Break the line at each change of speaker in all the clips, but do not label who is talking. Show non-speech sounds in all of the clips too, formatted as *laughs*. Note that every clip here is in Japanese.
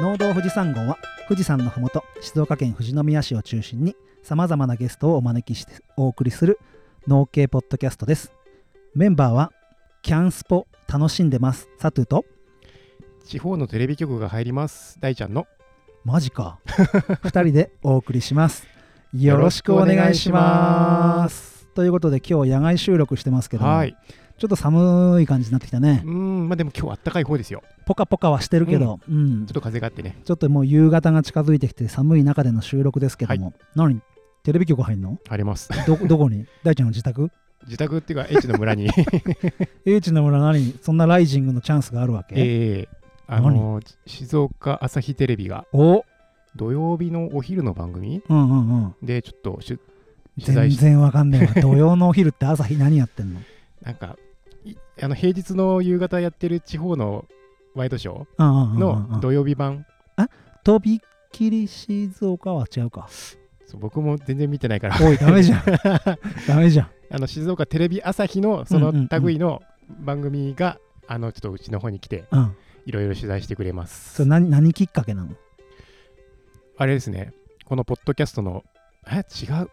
農道富士山号は富士山のふもと静岡県富士宮市を中心にさまざまなゲストをお招きしてお送りする農系ポッドキャストです。メンバーはキャンスポ楽しんでます。サトゥと。
地方のテレビ局が入ります。大ちゃんの。
マジか。2人でお送りします。よろしくお願いします。ということで今日野外収録してますけども。
はい
ちょっと寒い感じになってきたね。
うーんまあでも今日あったかい方ですよ。
ポカポカはしてるけど、うん。
ちょっと風があってね。
ちょっともう夕方が近づいてきて寒い中での収録ですけども、何？テレビ局入んの？
あります。
ど *laughs* どこに？大ちゃんの自宅？
自宅っていうか H の村に。*laughs*
英知の村何？そんなライジングのチャンスがあるわけ、
えー、あのー静岡朝日テレビが。
お？
土曜日のお昼の番組？
うんうんうん。
でちょっと取
全
材し
然わかんねえわ。土曜のお昼って朝日何やってんの？*laughs*
なんかいあの平日の夕方やってる地方のワイドショーの土曜日版。
とびっきり静岡は違うか。
そう僕も全然見てないから。
おいダメじゃん。*laughs* ダメじゃん。
あの静岡テレビ朝日のその類の番組が、あのちょっとうちの方に来て
うん。
いろいろ取材してくれます。
それ何何きっかけなの？
あれですね。このポッドキャストのえ？違う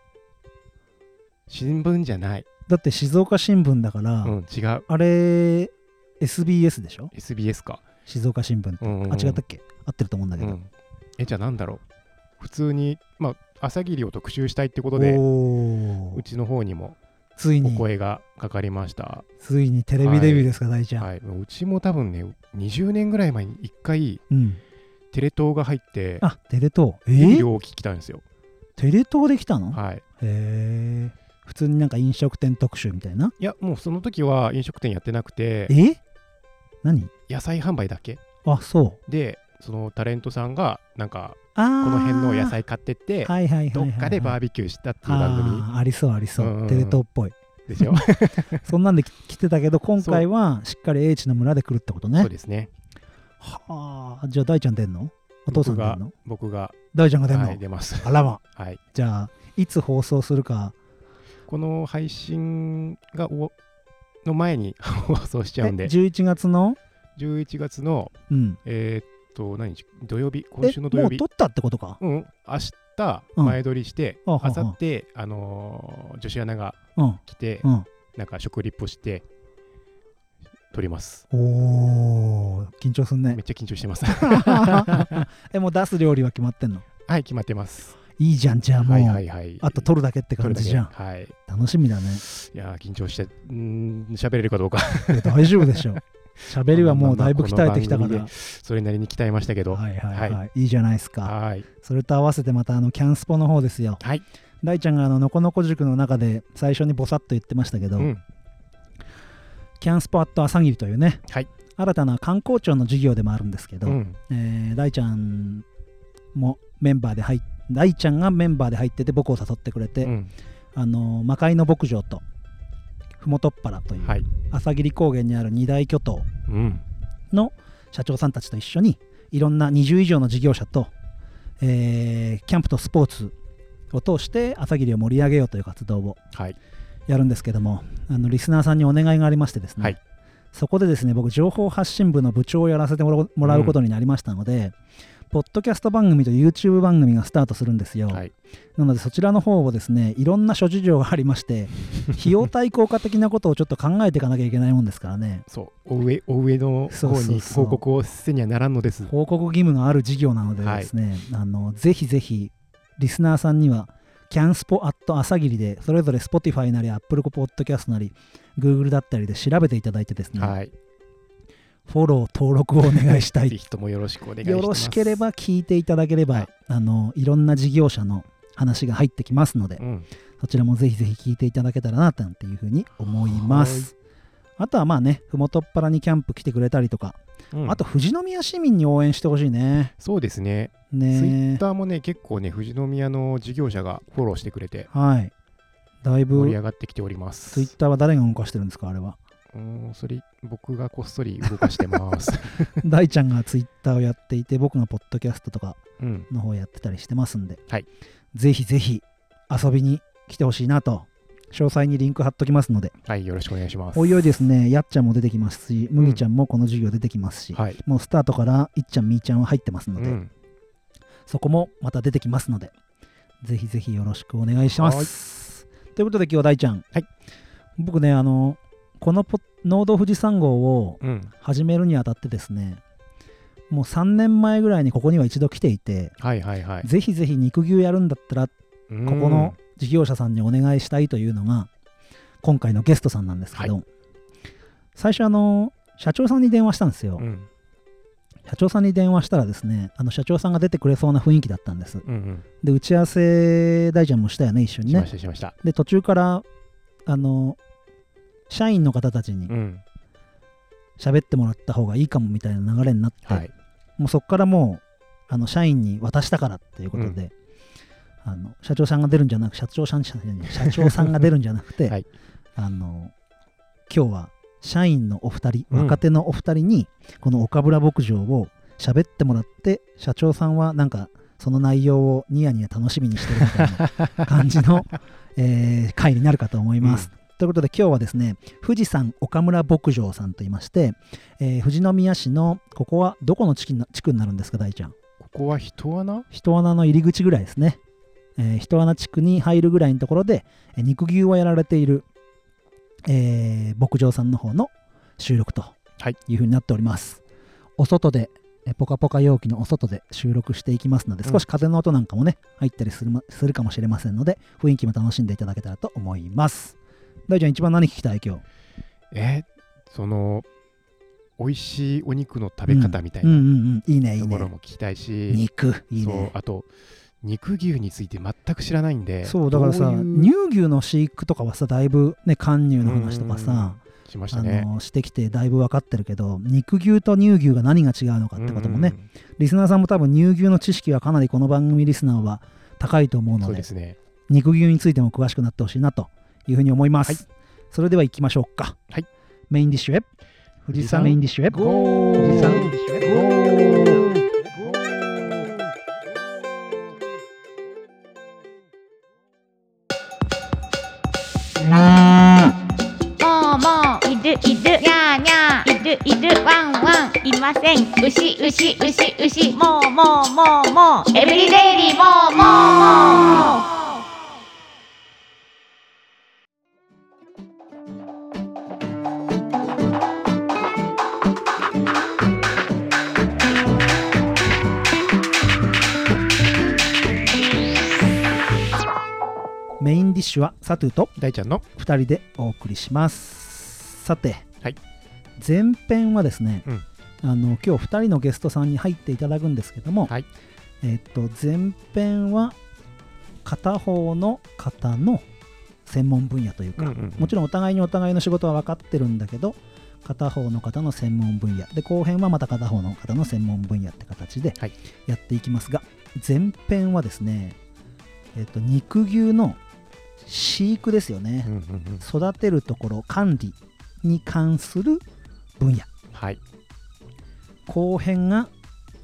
新聞じゃない。
だって静岡新聞だから、
うん違う。
あれ SBS でしょ
？SBS か、
静岡新聞って、
うんうんうん。
あ違ったっけ？合ってると思うんだけど、
うん、えじゃあなんだろう。普通にまあ朝霧を特集したいってことで
おー。
うちの方にもお
ついに。
声がかかりました、
ついにテレビデビューですか、大ちゃん、
はい、うちも多分ね20年ぐらい前に1回
うん。
テレ東が入って
あテレ東。え？
医
ー、
療を聞きたんですよ、
テレ東できたの、へ
はい。
え普通になんか飲食店特集みたいな？い
やもうその時は飲食店やってなくて。
え？何？
野菜販売だけ。
あそう。
でそのタレントさんがなんかこの辺の野菜買ってってどっかでバーベキューしたっていう番組。
ありそうありそう,、
う
テレ東っぽい。
ですよ。*laughs*
そんなんでき来てたけど今回はしっかり英知の村で来るってことね。
そうですね。
はあ。じゃあ大ちゃん出んの？お父さん出んの？
僕が、
大ちゃんが出んの、
はい、出ます。
あらま。
はい。
じゃあいつ放送するか
この配信がおの前に *laughs* 放送しちゃ
え
うんで、
11月の
？11月の、
うん。
えーっと、何日？土曜日、
え
今週の土曜日？
もう撮、ったってことか？
うん、明日
うん。
前撮りして、
あはは。
明後日、あのー女子アナが
うん。
来て、
うん。
なんか食リポして、撮ります。
おー緊張すんね。
めっちゃ緊張してます。*laughs*
えもう出す料理は決まってんの？
はい、決まってます。
いいじゃんじゃあもう、
はいはいはい。
あと撮るだけって感じじゃん
はい。い
楽しみだね
やー、緊張して、うーん、喋れるかどうか。
いや大丈夫でしょ *laughs* 喋りはもうだいぶ鍛えてきたから
それなりに鍛えましたけど。
はいはいはい、、
はい
いじゃないですか
はい。
それと合わせてまたあのキャンスポの方ですよ
はい。
大ちゃんがあののこのこ塾の中で最初にぼさっと言ってましたけど、
うん。
キャンスポアット朝霧というね、
はい
新たな観光庁の事業でもあるんですけど、
うん。
えー大ちゃんもメンバーで入っ大ちゃんがメンバーで入ってて僕を誘ってくれて、
うん
あの魔界の牧場とふもとっぱらという、
はい。
朝霧高原にある二大巨頭
うん。
の社長さんたちと一緒にいろんな20以上の事業者と、えーキャンプとスポーツを通して朝霧を盛り上げようという活動を
はい。
やるんですけどもあのリスナーさんにお願いがありましてですね、
はい
そこでですね僕情報発信部の部長をやらせてもらうもらうことになりましたので、ポッドキャスト番組と YouTube 番組がスタートするんですよ、
はい。
なのでそちらの方をですねいろんな諸事情がありまして *laughs* 費用対効果的なことをちょっと考えていかなきゃいけないもんですからね
そう。お上、お上の方に報告をせにはならんのです。
報告義務がある事業なのでですね、あのぜひぜひリスナーさんにはキャンスポアット朝霧でそれぞれ Spotify なり Apple Podcast なり Google だったりで調べていただいてですね、
はい。
フォロー登録をお願いしたい。
ぜひともよろしくお願いします。
よろしければ聞いていただければ、
はい。
あのいろんな事業者の話が入ってきますので、
うん。
そちらもぜひぜひ聞いていただけたらななんていうふうに思います。あとはまあねふもとっぱらにキャンプ来てくれたりとか、
うん。
あと富士宮市民に応援してほしいね。
そうですね。ツイ
ね
ッターもね、結構ね、富士宮の事業者がフォローしてくれて、
はい。だいぶ
盛り上がってきております。
ツイッターは誰が動かしてるんですかあれは
うん、それ、僕がこっそり動かしてます。*laughs*
大ちゃんがツイッターをやっていて僕がポッドキャストとか
うん。
の方やってたりしてますんで、
はい
ぜひぜひ遊びに来てほしいなと詳細にリンク貼っときますので
はい、よろしくお願いします。
おいおいですねやっちゃんも出てきますし麦ちゃんもこの授業出てきますし、
はい。
もうスタートからいっちゃんみーちゃんは入ってますので、
うん。
そこもまた出てきますのでぜひぜひよろしくお願いしますということで今日は大ちゃん、
はい
僕ねあのこのポ農道富士山号を
うん。
始めるにあたってですねもう3年前ぐらいにここには一度来ていて、
はいはいはい。
ぜひぜひ肉牛やるんだったらこ
こ
この事業者さんにお願いしたいというのが今回のゲストさんなんですけど、最初あの社長さんに電話したんですよ、
うん。
社長さんに電話したらですねあの社長さんが出てくれそうな雰囲気だったんです
うんうん。
で打ち合わせ大ちゃんもしたよね一緒にね
しましたしました。
で途中からあの社員の方たちに
うん。
喋ってもらった方がいいかもみたいな流れになって、
はい。
もうそこからもうあの社員に渡したからっていうことで、あの社長さんが出るんじゃなく社長さん社長さんが出るんじゃなくて、*laughs*
はい
あの今日は社員のお二人
うん
若手のお二人にこの岡村牧場を喋ってもらって社長さんはなんかその内容をニヤニヤ楽しみにしてるみたいな感じの、*laughs* えー回になるかと思います。ということで今日はですね富士山岡村牧場さんといいまして、えー富士宮市のここはどこの地区になるんですか大ちゃん？
ここは人穴
人穴の入り口ぐらいですね、えー人穴地区に入るぐらいのところで、えー肉牛をやられている、えー牧場さんの方の収録と
はい。
いうふうになっております、お外でえーポカポカ陽気のお外で収録していきますので
うん。
少し風の音なんかもね入ったりする,、まするかもしれませんので雰囲気も楽しんでいただけたらと思います大ちゃん一番何聞きたい今日？
えその美味しいお肉の食べ方みたい
うんう
なん
うん。いいねいいね。
ところも聞きたいし、
肉いい
そう
ね
あと肉牛について全く知らないんで
そうだからさ乳牛の飼育とかはさだいぶね貫乳の話とかさ
うんしました
あ
ね
のしてきてだいぶ分かってるけど肉牛と乳牛が何が違うのかってこともね、
うん。
リスナーさんも多分乳牛の知識はかなりこの番組リスナーは高いと思うので
そうですね。
肉牛についても詳しくなってほしいなというふうに思います、
はい。
それでは行きましょうか、
はい。
メインディッシュへ。富士山メインディッシュへ。富士山メインディッシュへ
もうもういる。いるにゃーにゃーいるいる。ワンワン。いません。牛牛牛牛。もうもうもうもう。エブリデイリー。もうもう。もう
ディッシュはサトゥと
大ちゃんの
？2人でお送りします。さて、
はい。
前編はですね、
うん。
あの今日2人のゲストさんに入っていただくんですけども、
はい。
えっと前編は片方の方の専門分野というか、もちろんお互いにお互いの仕事は分かってるんだけど片方の方の専門分野。で後編はまた片方の方の専門分野って形で
はい。
やっていきますが、前編はですね、えっと肉牛の飼育ですよね、
うんうんうん。
育てるところ管理に関する分野。
はい。
後編が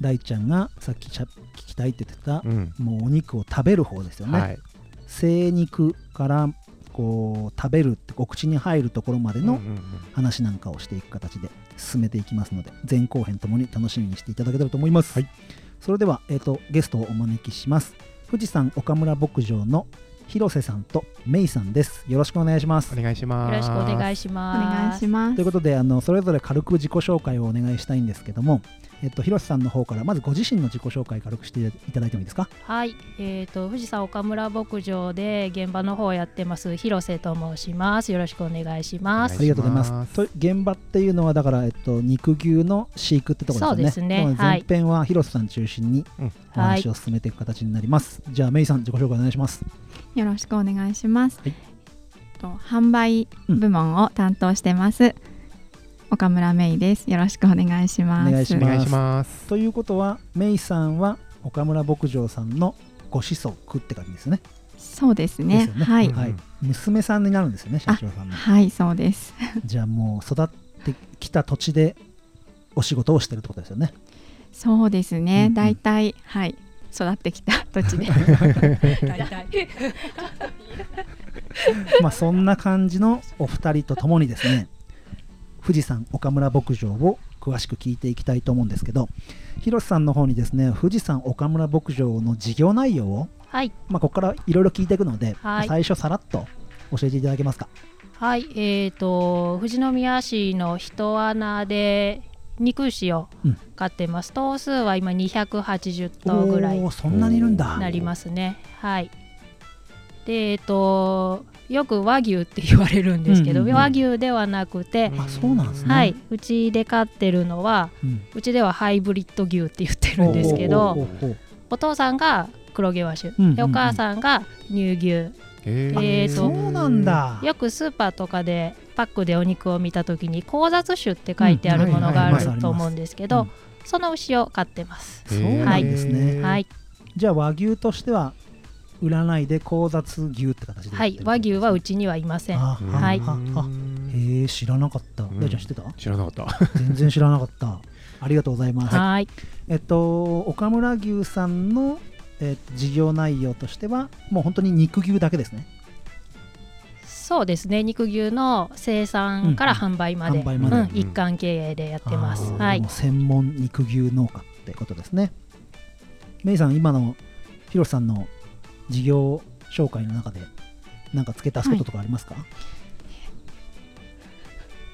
大ちゃんがさっきしゃ聞きたいって言ってた、
うん。
もうお肉を食べる方ですよね、
はい。
生肉からこう食べるってお口に入るところまでの話なんかをしていく形で進めていきますので前後編ともに楽しみにしていただけたらと思います、
はい。
それでは、えー、とゲストをお招きします。富士山岡村牧場の広瀬さんとメイさんです。よろしくお願いします。
お願いします。
よろしくお願いし
お
ます。
願いします。
ということであのそれぞれ軽く自己紹介をお願いしたいんですけども、えっと、広瀬さんの方からまずご自身の自己紹介軽くしていただいてもいいですか？
はい、えー、と富士山岡村牧場で現場の方をやってます広瀬と申します。よろしくお願いします。
ありがとうございます。と現場っていうのはだから、えっと、肉牛の飼育ってところですよね。
そうですね。
前編は広瀬さん中心に
うん。
お話を進めていく形になります、じゃあメイさん自己紹介お願いします
よろしくお願いします、
はい。
と販売部門を担当してます、岡村芽衣です。よろしくお願いします。
お願いします。
お願いします
ということはメイさんは岡村牧場さんのご子息って感じですね。
そうですね。
ですよね。
はい、
うん
はい、娘さんになるんですよね社長さん。の
はいそうです。*laughs*
じゃあもう育ってきた土地でお仕事をしてるってことですよね。
そうですね、
うんうん。
だいたいはい育ってきた土地で。
まあそんな感じのお二人とともにですね富士山岡村牧場を詳しく聞いていきたいと思うんですけど広瀬さんの方にですね富士山岡村牧場の事業内容を、
はい。
まあ、ここからいろいろ聞いていくので、
はい。
最初さらっと教えていただけますか。
はい。えー、と富士宮市の人穴で肉牛を
うん
飼ってます、頭数は今280頭ぐらい
そんなにいるんだ。
なりますね。はい。でえっ、とよく和牛って言われるんですけど、
うんうんうん。
和牛ではなくて、
あそうなんですね。
はい。うちで飼ってるのは
うん。
うちではハイブリッド牛って言ってるんですけ
お
ど
ーお
父さんが黒毛和種、
うんうんうん。
でお母さんが乳牛。
へ
えーと
そうなんだ。
よくスーパーとかでパックでお肉を見た時に交雑種って書いてあるものがあると思うんですけ
うん
どその牛を飼ってます。
そうなんですね。
はい、
じゃあ和牛としては売らないで交雑牛って形で売
はい、和牛はうちにはいません。
あ
はい。
へえ知らなかった。
うん。
大ちゃん知ってた？
知らなかった。
全然知らなかった。ありがとうございます。
はい、
えっと岡村牛さんのえっと事業内容としてはもう本当に肉牛だけですね。
そうですね。肉牛の生産から販売まで、
販売まで。
うん。一貫経営でやってます。はい。
専門肉牛農家ってことですね。メイさん今のヒロさんの事業紹介の中で何か付け足すこととかありますか、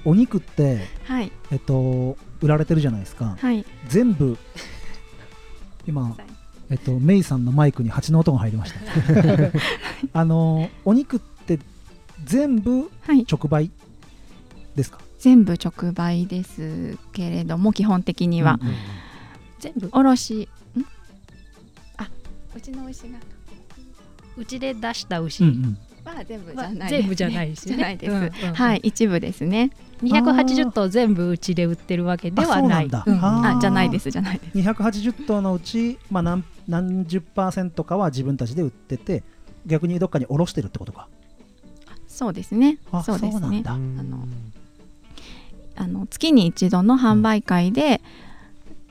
お肉って
はい。
えっと売られてるじゃないですか。
はい。
全部今 *laughs* えっとメイさんのマイクに蜂の音が入りました。*laughs* あのお肉って全部
はい。
直売ですか？
全部直売ですけれども基本的には、
うんうん
全部？
卸ん？あうちの牛が。
うちで出した牛。
うんうん
は全部じ
は
ゃない。
全部じゃないですよね。
じゃないです、
うんうん
はい一部ですね。
280頭全部うちで売ってるわけではない。
あそうなんだ。
うん。
あ。
じゃないですじゃないです。
280頭のうち、まあ、何何十パーセントかは自分たちで売ってて逆にどっかに卸してるってことか。
そうですね。
あ
そうですね。
そうなんだ。
あのあの月に一度の販売会で、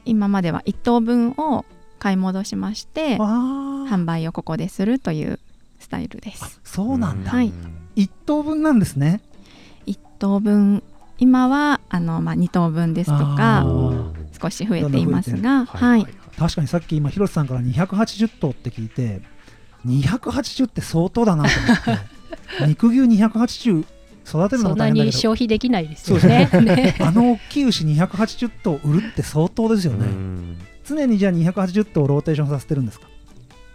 今までは1頭分を買い戻しまして販売をここでするというスタイルです。
そうなんだ、
はい。
1頭分なんですね。
1頭分。今はあの、まあ、2頭分ですと
あ
か
ー。
少し増えていますが
は
はいい、
確かにさっき今広瀬さんから280頭って聞いて280って相当だなと思って *laughs* 肉牛280育てるの
そんな
が大変だけど。
に消費できないですよね。ね。*laughs*
あの大きい牛280頭売るって相当ですよね、常にじゃあ280頭ローテーションさせてるんですか？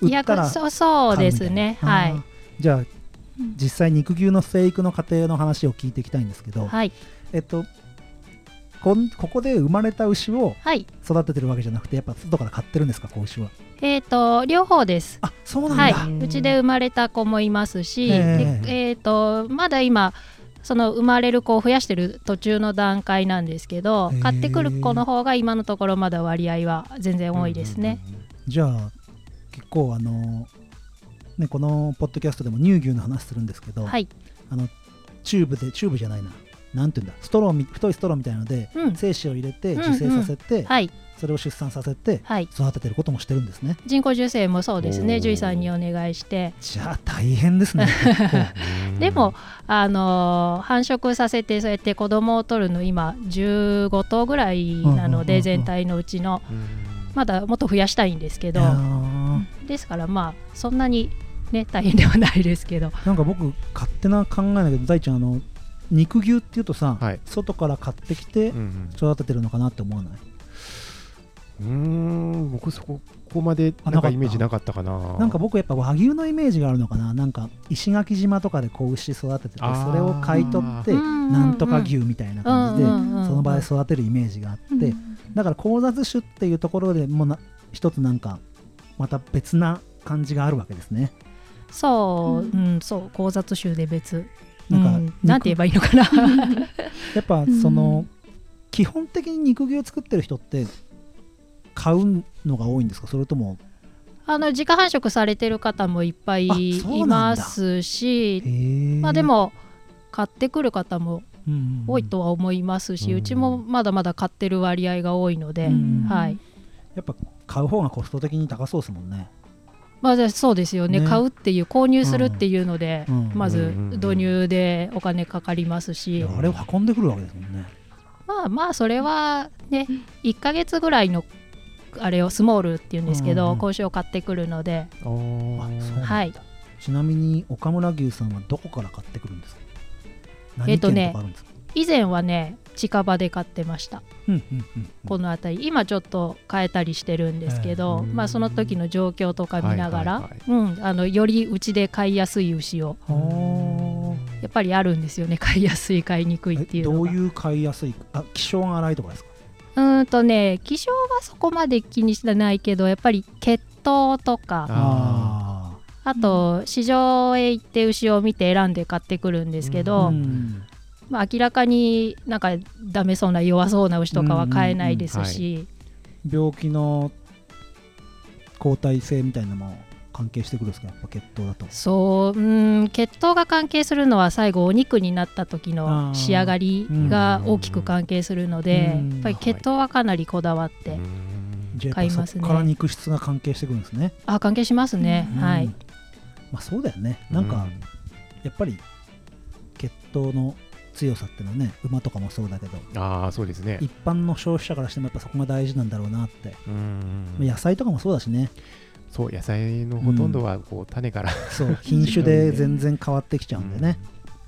売ったら
200そうそうですね。はい
じゃあ実際肉牛の生育の過程の話を聞いていきたいんですけど、
はい。
えっとこんここで生まれた牛を
はい。
育ててるわけじゃなくてやっぱ外から買ってるんですか子牛は？
えっ、と両方です。
あそうなんだ、
はい。うちで生まれた子もいますし、
へ
で
え
えっ、とまだ今その生まれる子を増やしてる途中の段階なんですけど買ってくる子の方が今のところまだ割合は全然多いですね。
じゃあ結構あのねこのポッドキャストでも乳牛の話するんですけど、
はい。
あのチューブでチューブじゃないななんていうんだ？ストローみ太いストローみたいので、
うん。
精子を入れて
うん
受精させて、
はい。
それを出産させて
はい。
育ててることもしてるんですね
人工授精もそうですね。獣医さんにお願いして。
じゃあ大変ですね *laughs*
でも、あのー繁殖させてそうやって子供を取るの今15頭ぐらいなの
うんうんうんうん
で全体のうちのまだもっと増やしたいんですけどですからまあそんなにね大変ではないですけど。
なんか僕勝手な考えだけど大ちゃんあの肉牛っていうとさ、
はい。
外から買ってきて
うん
育ててるのかなって思わない、
うんうん僕そこここまで
あな
んかイメージなかったかな。
なんか僕やっぱ和牛のイメージがあるのかな？なんか石垣島とかで子牛育てててそれを買い取って
うん
なんとか牛みたいな感じでその場で育てるイメージがあってだから交雑種っていうところでもうな一つなんかまた別な感じがあるわけですね。
そう、
う
うんそう交雑種で別。
なんか
うん。なんて言えばいいのかな。*laughs*
やっぱその基本的に肉牛を作ってる人って買うのが多いんですか？それとも
あの自家繁殖されてる方もいっぱいいますしまあでも買ってくる方も
うんうんうん。
多いとは思いますし、
う
うんちもまだまだ買ってる割合が多いので、
うん。
はい、
やっぱ買う方がコスト的に高そうですもんね。
まあ、そうですよね。
ね。
買うっていう購入するっていうので、
うん。
まず
うんうんうん
導入でお金かかります
い
し、
やあれを運んでくるわけですもんね。
まあまあそれはね1ヶ月ぐらいのあれをスモールっていうんですけど、
うんうん。
を買ってくるので。
あー。
あそうなんだ。
はい。
ちなみに岡村牛さんはどこから買ってくるんですか？何
えっとね
県とかあるんですか、
以前はね近場で買ってました。
うんうんうん
この辺り。今ちょっと変えたりしてるんですけど、
ええ
まあその時の状況とか見ながら、
はいはいはい。
うん、あのよりうちで買いやすい牛を。
は
やっぱりあるんですよね買いやすい買いにくい
あ
っていう
どういう買いやすい？あ気性が荒いとかですか？
うーんとね気性はそこまで気にしてないけどやっぱり血統とか
あ
と市場へ行って牛を見て選んで買ってくるんですけ
あ
ど、
うん
まあ、明らかになんかダメそうな弱そうな牛とかは買えないですし、
病気の抗体性みたいなのも関係してくるんですか？やっぱ血統だと。
そううーん血統が関係するのは最後お肉になった時の仕上がりが大きく関係するので
うん。
やっぱり血統はかなりこだわって、買いますね。
から肉質が関係してくるんですね。
あ関係しますね、
うん。
はい。
まあそうだよね。なんかやっぱり血統の強さってのはね馬とかもそうだけど
うんああそうですね。
一般の消費者からしてもやっぱそこが大事なんだろうなって。
うん。
野菜とかもそうだしね。
そう野菜のほとんどはこう種から
そう品種で全然変わってきちゃうんでね。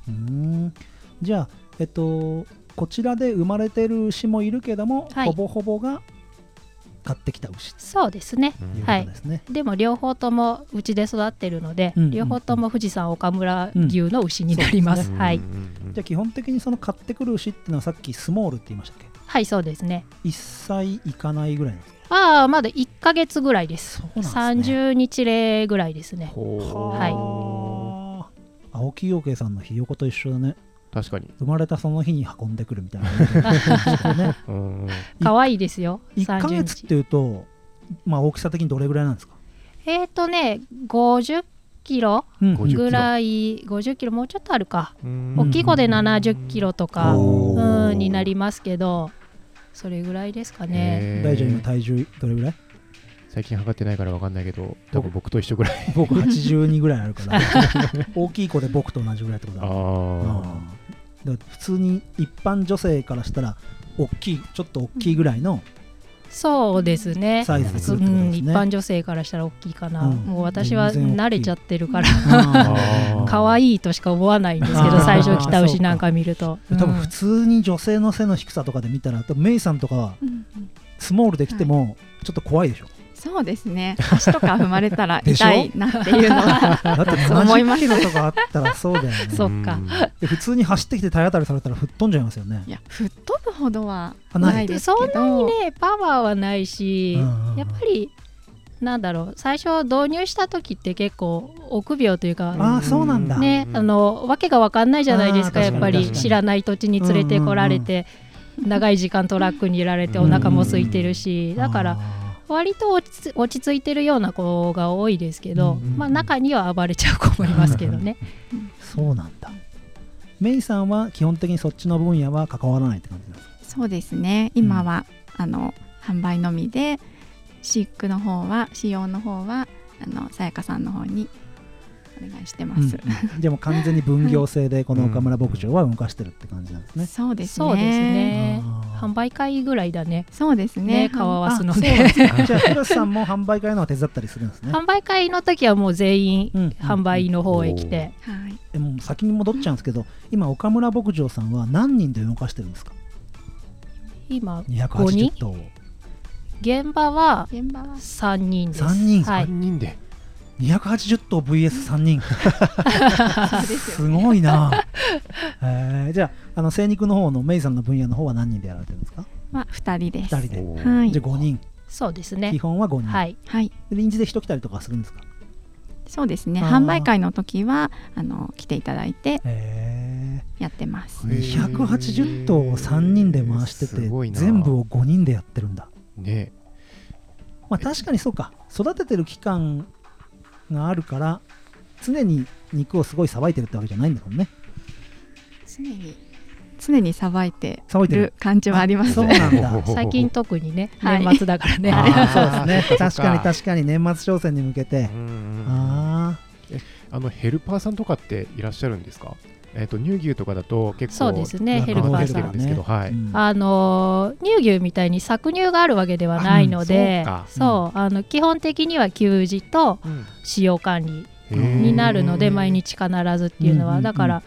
うーん。じゃあえっとこちらで生まれてる牛もいるけども、
はい。
ほぼほぼが買ってきた牛。と
そうですね。
うん。
い。うこ
はい
とですね、
でも両方ともうちで育ってるので、
うん。
両方とも富士山岡村牛の牛になります、
うんそうです
はい、
うんうんうん
じゃあ基本的にその買ってくる牛っていうのはさっきスモールって言いましたっけ？
はいそうですね。
1歳いかないぐらいなんですか？
ああまだ1ヶ月ぐらいです。
そうなんですね。
30日例ぐらいですね。はい
はあ青木陽慶さんのひよこと一緒だね。
確かに。
生まれたその日に運んでくるみたいな。ね *laughs*
うん。
可愛いですよ。
1ヶ
30日
月っていうとまあ大きさ的にどれぐらいなんですか、
えっ、ー、とね50キロ
うん。
50
ぐらい50キロもうちょっとあるか。
うん。
大きい子で70キロとかうんになりますけどそれぐらいですかね。
大丈夫今体重どれぐらい？
最近測ってないから分かんないけど多分僕と一緒ぐらい。*laughs*
僕82ぐらいあるから。*laughs* 大きい子で僕と同じぐらいってことだ。
あ
うん。だから普通に一般女性からしたら大きいちょっと大きいぐらいの
そうですね。
サイズでするってこと
うん、一般女性からしたら大きいかな、
うん。
もう私は慣れちゃってるから。*laughs* 可愛いとしか思わないんですけど最初来た牛なんか見ると、
多分
うん。
普通に女性の背の低さとかで見たら多分メイさんとかはスモールで来てもちょっと怖いでしょ、
そうですね。足とか踏まれたら痛いなっていうのは
だって
そう思いま
70
す。
キロとかあったらそうだよね
そっか。
普通に走ってきて体当たりされたら吹っ飛んじゃいますよね。
いや吹っ飛ぶほどは
あない。
ですけど。
そんなにねパワーはないし、やっぱりなんだろう最初導入した時って結構臆病というか
ああそうなんだ、
ね、あのわけが分かんないじゃないですかやっぱり。知らない土地に連れてこられて、長い時間トラックにいられてお腹も空いてるし、だから
あ
割と落ち着落ち着いてるような子が多いですけど、
うん
まあ、中には暴れちゃう子もいますけどね。
ー *laughs* そうなんだ。メイさんは基本的にそっちの分野は関わらないって感じなんですか？
そうですね。今は、あの販売のみで飼育の方は使用の方はあのさやかさんの方にお願いしてます、
うんうん。でも完全に分業制でこの岡村牧場は動かしてるって感じなんですね、
そうですね。
そうですね。販売会ぐらいだね。
そうですね。
ね、顔合わすので。
なんですかじゃあ広瀬さんも販売会のは手伝ったりするんですね。
販売会の時はもう全員
うん
販売の方へ来て、
はい。
でも先に戻っちゃうんですけど今岡村牧場さんは何人で動かしてるんですか？
今
280
人
頭。
現場は
現場は
3人です。
3人
はい。
3。人で
280頭 VS3 人。
す
ごいな、えー。じゃああの精肉の方のメイさんの分野の方は何人でやられてるんですか？
は2人です。
2人で。
はい。
じゃあ5人。
そうですね。
基。本は5人、
はい。
はい。
で臨時で人来たりとかするんですか？
そうですね。販売会の時はあの来ていただいて
へ
やってます。
へー。
280頭を3人で回してて全部を5人でやってるんだ。
ね。
まあ確かにそうか。育ててる期間があるから常に肉をすごいさばいてるってわけじゃないんだもんね。
常に常にさばいて
る。
る感じはあります
そうなんだ。*laughs*
最近特にね、
は *laughs* い
年末だからね。
あー *laughs*
そうですね。確
か。
かに確かに。年末商戦に向けて。あ
あのヘルパーさんとかっていらっしゃるんですか？えっ、と乳牛とかだと結構
そうですね
あ
ヘルパーさん
ですけど、はい、
うん。
あのー乳牛みたいに搾乳があるわけではないので、
あうん
そうあの基本的には給仕と使用管理になるので毎日必ずっていうのは、
うんうんうん。
だから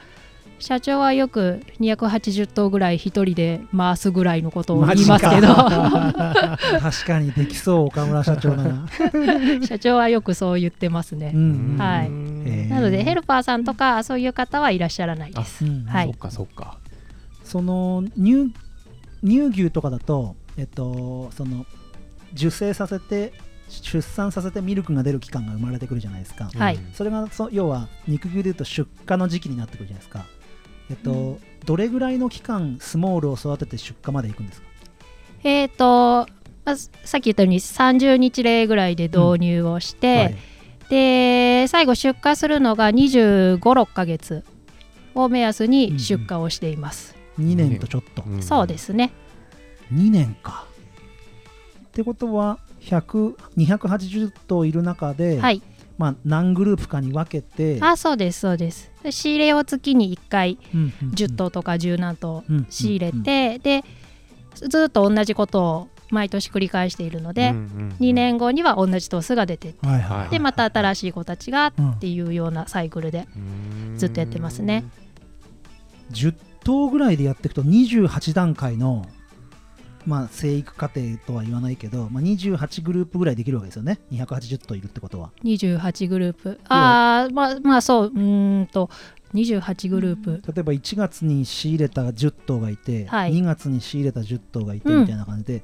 社長はよく280頭ぐらい一人で回すぐらいのことを言いますけど。
か。確かにできそう岡村社長だな *laughs*
社長はよくそう言ってますね、
うん
はい。
へー。
なのでヘルパーさんとかそういう方はいらっしゃらないです。
うん
はい。
そっかそっか。
その乳乳牛とかだとえっとその受精させて出産させてミルクが出る期間が生まれてくるじゃないですか、
はい。
うん
それがそ要は肉牛でいうと出荷の時期になってくるじゃないですかえっと、どれぐらいの期間スモールを育てて出荷まで行くんですか？
えっ、とまずさっき言ったように30日例ぐらいで導入をして、
はい。
で最後出荷するのが2 5 6ヶ月を目安に出荷をしています、
2年とちょっと、
ん。
そうですね。
2年か。ってことは100 280頭いる中で、
はい
まあ、何グループかに分けて
あそうですそうです。で仕入れを月に1回
うんうんうん。
10頭とか10何頭
うん
仕入れて、でずっと同じことを毎年繰り返しているので、2年後には同じ頭数が出てって
はいはいはい
でまた新しい子たちがっ
うん
ていうようなサイクルでずっとやってますね。
10頭ぐらいでやっていくと28段階の、まあ、生育過程とは言わないけど、まあ、28グループぐらいできるわけですよね。280頭いるってことは。
28グループ。ああまあまあそう。うーんと28グループ。
例えば1月に仕入れた10頭がいて、
はい。
2月に仕入れた10頭がいて
うん。
みたいな感じで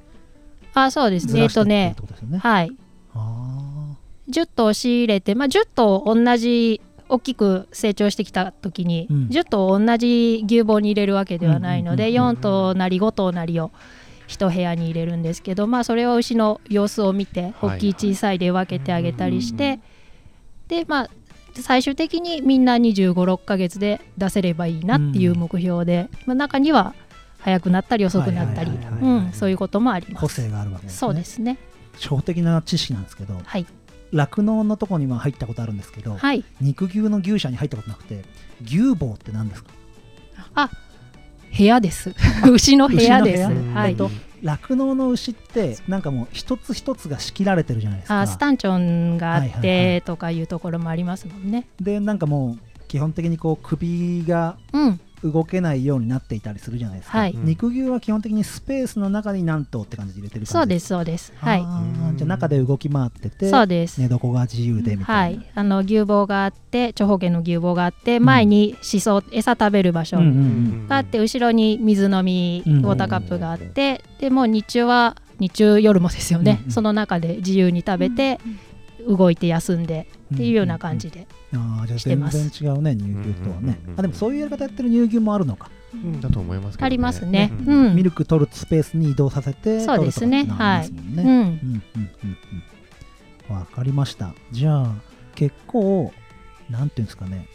あそうです
ず
ね。えっとね
ね。
はい。
あ
10頭仕入れて、まあ、10頭同じ大きく成長してきた時に、
うん。
10頭同じ牛棒に入れるわけではないので、
うんうんうん
4頭なり5頭なりを1部屋に入れるんですけど、まあ、それを牛の様子を見て
はい
大きい小さいで分けてあげたりして、でまあ最終的にみんな2 5 6ヶ月で出せればいいなっていう目標で、まあ、中には早くなったり遅くなったりそういうこともあり
ー
ます。
個性があるわけですね。
そうですね。
初歩的な知識なんですけど
はい、
酪農のとこには入ったことあるんですけど、
はい、
肉牛の牛舎に入ったことなくて牛棒って何ですか？
あ *laughs* 部屋です。牛の部屋です。はい。
えっと酪農の牛ってなんかもう一つ一つが仕切られてるじゃないですか。
あスタンチョンがあってとかいうところもありますもんね。
でなんかもう基本的にこう首が
うん、
動けないようになっていたりするじゃないですか、
はい。
肉牛は基本的にスペースの中に何頭って感じで入れてる感じ。
そうですすそうです。はい、
じゃあ中で動き回ってて
そうです。
寝床が自由でみた
はい。い
な、、
あの牛棒があって長方形の牛棒があって前にシソ餌食べる場所。
うんうん
があって後ろに水飲みウ
うん
ォーターカップがあってでもう日中は日中夜もですよね、
うんうん
その中で自由に食べて動いて休んで
うん
っていうような感じで、
ああじゃあ全然違うね乳牛とはね、あでもそういうやり方やってる乳牛もあるのか、
うん。だと思いますけど、ね、
ありますね。
う
うん。ん、
ミルク取るスペースに移動させて
そうですね。
取るとかってのありますもんね。
うん、
うんうんうんうん。わかりました。じゃあ結構なんていうんですかね。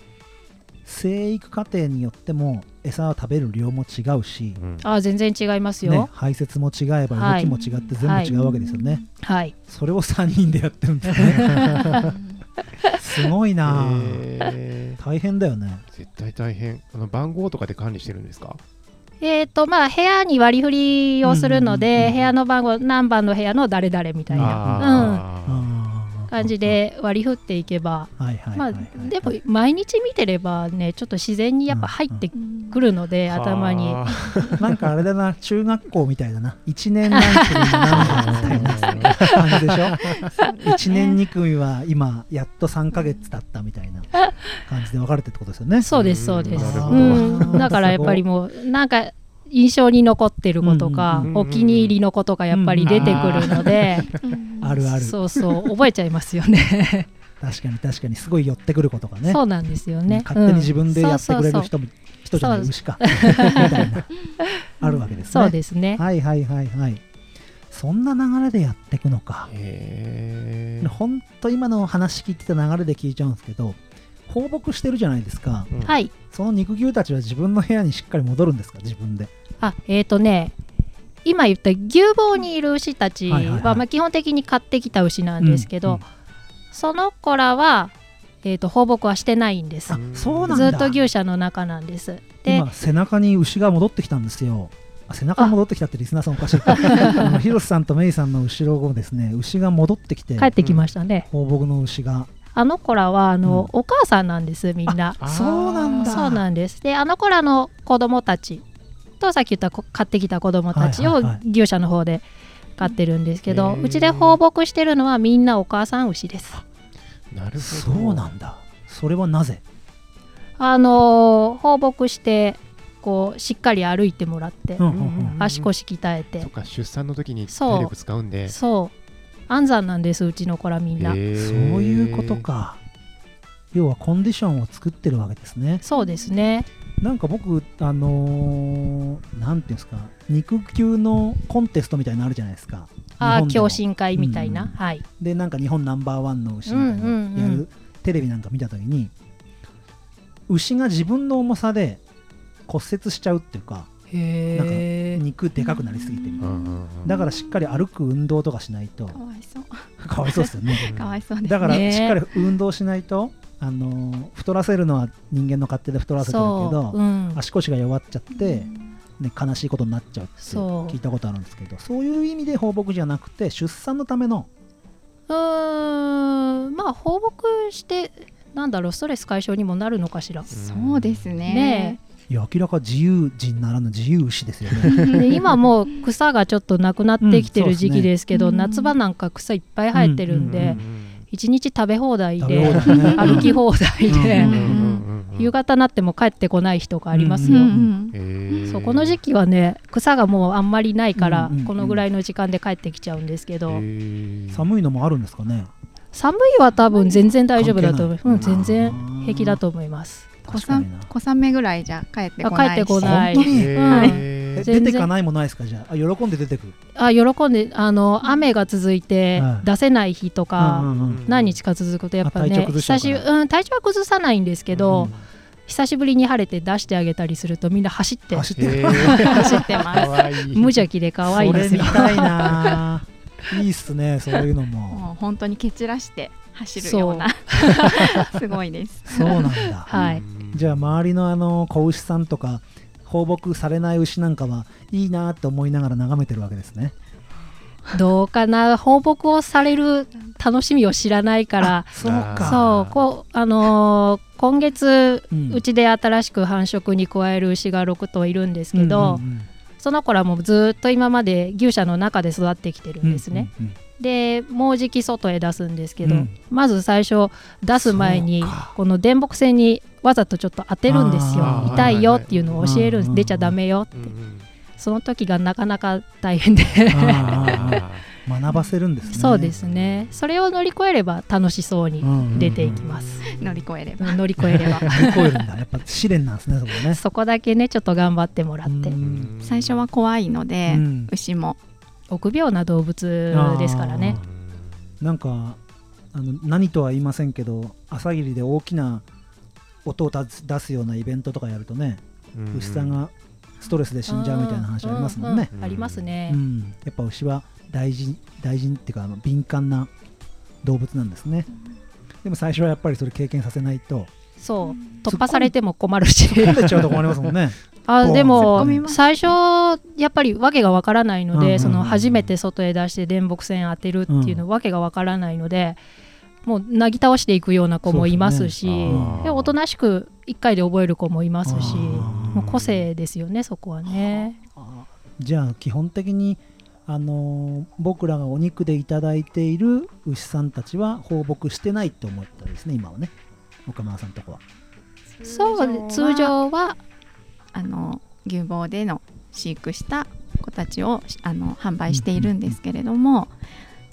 生育過程によっても餌を食べる量も違うし、
うん。
あ全然違いますよ。
ね、排泄も違えば
はい。
動きも違って全部違うわけですよね、
はい。
それを3人でやってるんですね *laughs* すごいな。あ、
えー。
大変だよね。
絶対大変。あの番号とかで管理してるんですか？
えーとまあ、部屋に割り振りをするの
うんうんうん
で、
うん。
部屋の番号何番の部屋の誰々みたいな。
あー。
あー
感じで割り振っていけば、まあでも毎日見てればねちょっと自然にやっぱ入ってくるので、頭に。
はー
なんかあれだな中学校みたいだな。1年何組の何番みたいな感じでしょ？1年2組は今やっと3ヶ月経ったみたいな感じで分かれてるってことですよね。
そうですそうです、うん、だからやっぱりもうなんか印象に残ってる子とか、
うん
うんうん。
お気に入りの子とかやっぱり出てくるので、
あるある。
そうそう覚えちゃいますよね。
確かに確かに。すごい寄ってくることがね。
そうなんですよね。
勝手に自分でやってくれる
うん
人も人じゃない
そう
牛か。*laughs* みたいな。あるわけですね。
そうですね。
はいはいはいはい。そんな流れでやっていくのか。
へー。
ほんと今の話聞いてた流れで聞いちゃうんですけど放牧してるじゃないですか。
うん。
はい。
その肉牛たちは自分の部屋にしっかり戻るんですか？自分で
あえっ、とね今言った牛房にいる牛たちは、まあ、基本的に買ってきた牛なんですけど、
うんうん
その子らは、えー、と放牧はしてないんです。
あそうなんだ。
ずっと牛舎の中なんです。で
今背中に牛が戻ってきたんですよ。あ背中に戻ってきたってリスナーさんおかしいか。*laughs* あの広瀬さんとメイさんの後ろをですね牛が戻ってきて
帰ってきましたね、
放牧の牛が。
あの子らはあの、
うん。
お母さんなんですみんな。
そうなんだ。
そうなんです。であの子らの子供たちとさっき言ったこ買ってきた子供たちを
はいはいはい。
牛舎の方で飼ってるんですけど、
へー。
うちで放牧してるのはみんなお母さん牛です。
なるほど。
そうなんだ。それはなぜ？
あのー放牧してこうしっかり歩いてもらって、
うんうんうん
足腰鍛えて。
そっか出産の時に
そう。
体力使うんで。
そう。安産なんですうちの子らみんな、
そういうことか。要はコンディションを作ってるわけですね。
そうですね
なんか僕あのーなんていうんですか肉球のコンテストみたいなのあるじゃないですか。
ああ共進会みたいな、
うん。
はい。
でなんか日本ナンバーワンの牛みたいなやるテレビなんか見た時に牛が自分の重さで骨折しちゃうっていうか
へえ
肉でかくなりすぎてみたいな。
うんうんうん。
だからしっかり歩く運動とかしないと。
かわいそう。
かわいそうですよね。
かわいそうですね。
だから
ね
しっかり運動しないと、あのー太らせるのは人間の勝手で太らせてるけど、
うん、
足腰が弱っちゃって、ね、悲しいことになっちゃうって
そう。
聞いたことあるんですけどそういう意味で放牧じゃなくて出産のための
うーんまあ放牧してなんだろうストレス解消にもなるのかしら。
そうですね。
ね
いや明らか自由人ならぬ自由牛ですよね。*laughs*
で今もう草がちょっとなくなってきてる時期ですけど、
うんね。
夏場なんか草いっぱい生えてるんで、
うんうん
うん
一日食べ放題で
放題ね。
歩き放題で、
うん
うんうんうんうん。
夕方になっても帰ってこない日とかありますよ、
うん
うん
へー。
そうこの時期はね草がもうあんまりないから、
うんうんうん。
このぐらいの時間で帰ってきちゃうんですけど、
寒いのもあるんですかね？
寒いは多分全然大丈夫だと思う、うん、
関係ない。
全然平気だと思います。
小雨ぐらいじゃ帰ってこない
帰ってこない
出てかないもないですか？じゃあ。あ喜んで出てくる。
あ喜んであの雨が続いて
はい。
出せない日とか、
うんうんうん
何日か続くとやっぱね
あ体調崩しちゃ
久し
う
ん体調は崩さないんですけど、
うん
久しぶりに晴れて出してあげたりするとみんな走って
走って *laughs*
走ってます。
無邪気で可愛いですよ。
それ見たいな。*laughs* いいっすねそういうのも。
もう本当に蹴散らして走るような。*laughs* すごいです。
そうなんだ。
はい。
うん
じゃあ周りのあの子牛さんとか放牧されない牛なんかはいいなって思いながら眺めてるわけですね。
どうかな放牧をされる楽しみを知らないから。
そうか。
そうこうあのー今月
うん
うちで新しく繁殖に加える牛が6頭いるんですけど、
うんうん
その子らもずっと今まで牛舎の中で育ってきてる
うん
んですね、
うんうん
でもうじき外へ出すんですけど、
うん。
まず最初出す前にこの電木線にわざとちょっと当てるんですよ。痛いよっていうのを教えるんです出ちゃダメよって。
うんうん
その時がなかなか大変で。*laughs*
学ばせるんですね。
そうですね。それを乗り越えれば楽しそうに出ていきます、
乗り越えれば。
乗り越えれば。
乗り越えるんだやっぱ試練なんですねそこね。
そこだけねちょっと頑張ってもらって。
最初は怖いので、
うん。
牛も。
臆病な動物ですからね。
なんかあの何とは言いませんけど朝霧で大きな音を出す出すようなイベントとかやるとね、
うん。
牛さんがストレスで死んじゃうみたいな話ありますもんね、
うううありますね、
うん。やっぱ牛は大事大事っていうかあの敏感な動物なんですね。でも最初はやっぱりそれ経験させないと。
そう。突破されても困るし。
飛んでっちゃうとこありますもんね。*laughs*
あでも最初やっぱり訳がわからないので、
うん。うん。うん。
その初めて外へ出して電木線当てるっていうのわけがわからないので、もうなぎ倒していくような子もいますし
ですね。あー。
でおとなしく1回で覚える子もいますしもう個性ですよねそこはね。
あじゃあ基本的にあのー僕らがお肉でいただいている牛さんたちは放牧してないと思ったですね今はね。岡村さんのとこは。
そう通常は
あの牛房での飼育した子たちをあの販売しているんですけれども、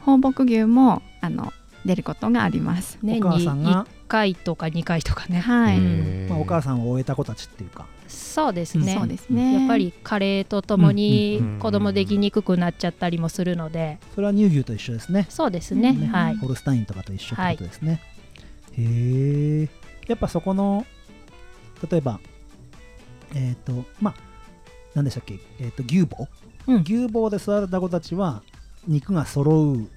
放牧牛もあの出ることがあります。
年
お母
に
さんが
？1回とか2回とかね。
はい、
まあ、お母さんを終えた子たちっていうか。
そうですね。
そうですね。
やっぱり加齢とともに子供できにくくなっちゃったりもするので、
それは乳牛と一緒ですね。
そうですね。
ね
はい。
ホルスタインとかと一緒ってことですね、へえやっぱそこの例えばえっ、とまあ何でしたっけ、えー、と牛棒、
うん。
牛棒で育てた子たちは肉が揃う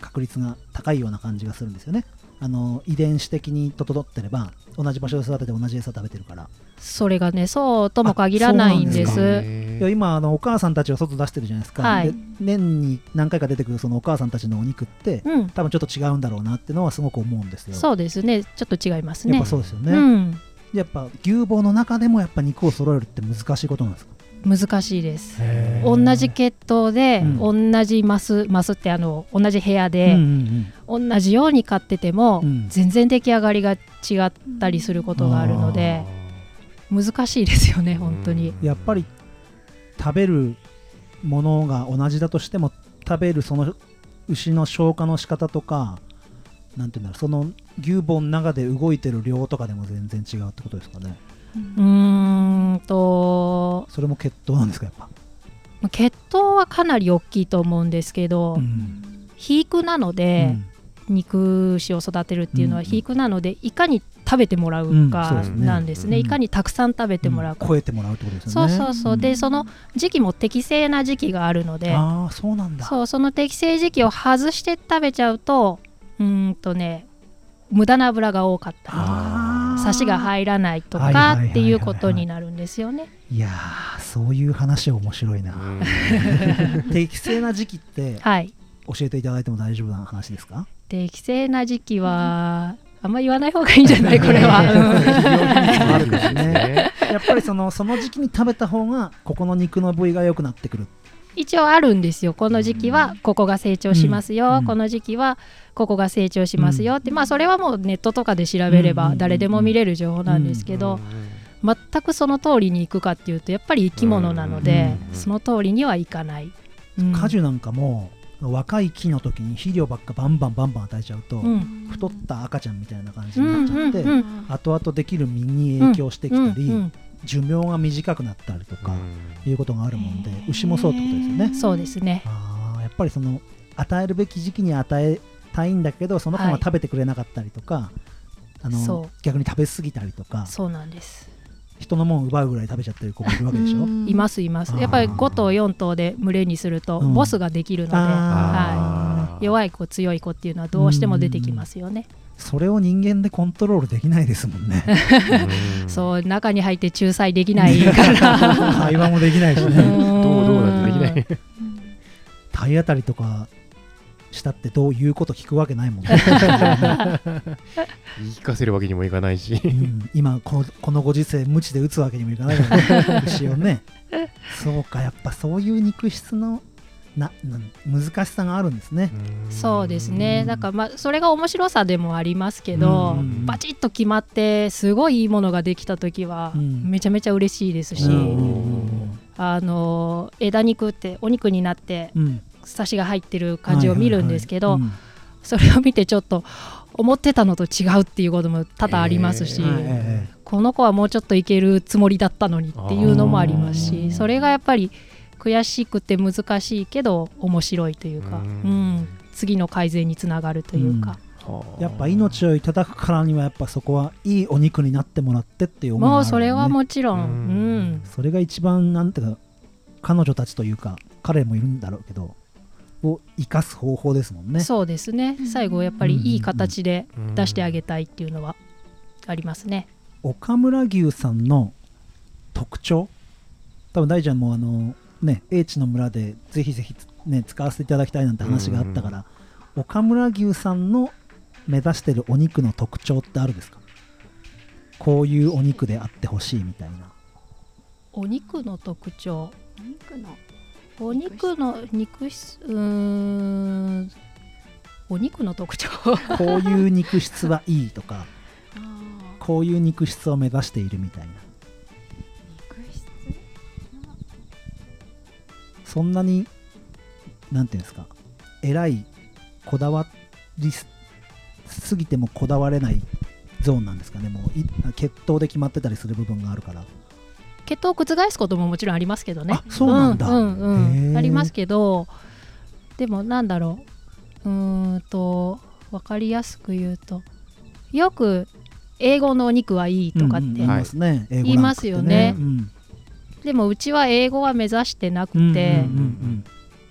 確率が高いような感じがするんですよね。あの遺伝子的に整ってれば同じ場所で育てて同じ餌食べてるから。
それがねそうとも限らないんです。
いや今あのお母さんたちを外出してるじゃないですか、
はい。
で年に何回か出てくるそのお母さんたちのお肉って
うん。
多分ちょっと違うんだろうなっていうのはすごく思うんですよ。
そうですね。ちょっと違います
やっ
ね
ぱそうですよね、
うん。
やっぱ牛棒の中でもやっぱ肉を揃えるって難しいことなんですか？
難しいです。
へ
同じ血統で、
う
同じマスマスってあの同じ部屋
うん
で、
うん
同じように飼ってても、
うん。
全然出来上がりが違ったりすることがあるので難しいですよね本当に。
うん。やっぱり食べるものが同じだとしても食べるその牛の消化の仕方とかなんていうんだろうその牛棒の中で動いてる量とかでも全然違うってことですかね。
うーんと
それも血統なんですかやっぱ、
血統はかなり大きいと思うんですけど、
うん。
肥育なので、肉牛を育てるっていうのは
うん。
肥育なのでいかに食べてもらうか
ですね。
なんですね、
うん。
いかにたくさん食べてもらうか、
超えてもらうってことですよ
そう
ね
そうそう、でその時期も適正な時期があるので
ああそうなんだ。
そうその適正時期を外して食べちゃうとうーんとね無駄な油が多かったりとか
あー
サシが入らないとかっていうことになるんですよね。
いやーそういう話面白いな、*laughs* *laughs* 適正な時期って
はい。
教えていただいても大丈夫な話ですか？
適正な時期はあんま言わない方がいいんじゃない？*laughs* これは。
あるんですね。やっぱりそのその時期に食べた方がここの肉の部位が良くなってくる
一応あるんですよ。この時期はここが成長しますよ、
うん。
この時期はここが成長しますよ。って、まあそれはもうネットとかで調べれば誰でも見れる情報なんですけど、全くその通りにいくかっていうとやっぱり生き物なので、
うん
その通りにはいかない。うん。
果樹なんかも若い木の時に肥料ばっかバンバンバンバン与えちゃうと、
うん。
太った赤ちゃんみたいな感じ
うん
になっちゃって、後々できる実に影響してきたり、寿命が短くなったりとか、いうことがあるもんで牛もそうってことですよね。
そうですね。
あーやっぱりその与えるべき時期に与えたいんだけどその子が
はい。
食べてくれなかったりとか、あ
そ
の逆に食べ過ぎたりとか
そうなんです。
人のもん奪うぐらい食べちゃってる子もいるわけでしょ？
いますいます。やっぱり5頭4頭で群れにすると
うん。
ボスができるので、
あ
はい、弱い子強い子っていうのはどうしても出てきますよね、
それを人間でコントロールできないですもんね。*laughs*
そう中に入って仲裁できないから。*laughs*
会話もできないしね。
どうどうなんてできない。
体当たりとかしたってどういうこと聞くわけないもんね。*laughs*
言い聞かせるわけにもいかないし。
うん。今このこのご時世無知で打つわけにもいかないよね。牛をね。そうか。やっぱそういう肉質のなな難しさがあるんですね。
そうですね。だからまあそれが面白さでもありますけど、
うん。
バチッと決まってすごいいいものができた時は
うん。
めちゃめちゃ嬉しいですし、
うん
あの枝肉ってお肉になって
うん。
サシが入ってる感じを見るんですけど、それを見てちょっと思ってたのと違うっていうことも多々ありますし、
へー
はいえ
この子はもうちょっといけるつもりだったのにっていうのもありますしそれがやっぱり悔しくて難しいけど面白いというか、
う
うんん、次の改善につながるというか、
やっぱ命をいただくからにはやっぱそこはいいお肉になってもらってっていう思いがあるよね。
もうそれはもちろん、
う
うん。ん
それが一番なんていうか彼女たちというか彼もいるんだろうけどを生かす方法ですもんね。
そうですね。最後やっぱりいい形で出してあげたいっていうのはありますね。
岡村牛さんの特徴。多分大ちゃんもあのね英知の村でぜひぜひね使わせていただきたいなんて話があったから、岡村牛さんの目指してるお肉の特徴ってあるんですか？こういうお肉であってほしいみたいな。
お肉の特徴？
お肉の。
お肉の肉質うーん。お肉の特徴？
こういう肉質はいいとか *laughs*
あ
こういう肉質を目指しているみたいなそんなになんていうんですか偉いこだわりすすぎてもこだわれないゾーンなんですかね。もうい血統で決まってたりする部分があるから。
血統を覆すことももちろんありますけどね。
あそうなんだ。
うんうんうん。ありますけどでもなんだろう。うーんと分かりやすく言うとよく英語のお肉はいいとかって、
うんうん言いますね、英語
言いますよね。
うん
でもうちは英語は目指してなくて、
うんうんうん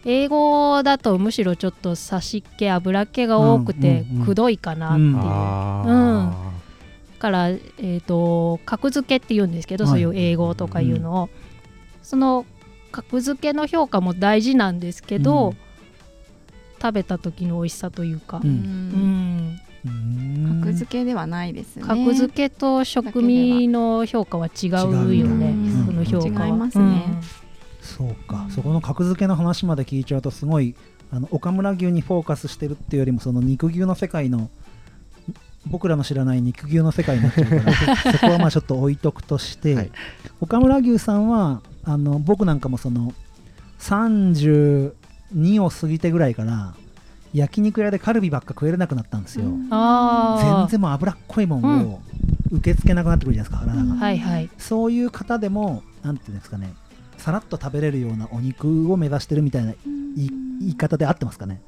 英語だとむしろちょっと刺しっ気油っ気が多くて
うんうんうん
くどいかなっていう、
うん。
あ
だから、えー、と格付けって言うんですけど、
はい。
そういう英語とかいうのを、その格付けの評価も大事なんですけど、
うん。
食べた時の美味しさというか、
う
うん。ん
うん。
格付けではないですね。
格付けと食味の評価は違うよね。
うん
その評価は。
違いますね。
そうか、そこの格付けの話まで聞いちゃうとすごいあの岡村牛にフォーカスしてるっていうよりもその肉牛の世界の僕らの知らない肉牛の世界になっちゃうから *laughs* そこはまあちょっと置いとくとして、
はい。
岡村牛さんはあの僕なんかもその32を過ぎてぐらいから焼肉屋でカルビばっか食えれなくなったんですよ、
あ
全然もう脂っこいもんを受け付けなくなってくるじゃないですか体が、
あはいはい。
そういう方でもなんていうんですかねさらっと食べれるようなお肉を目指してるみたいな言い言い方で合ってますかね？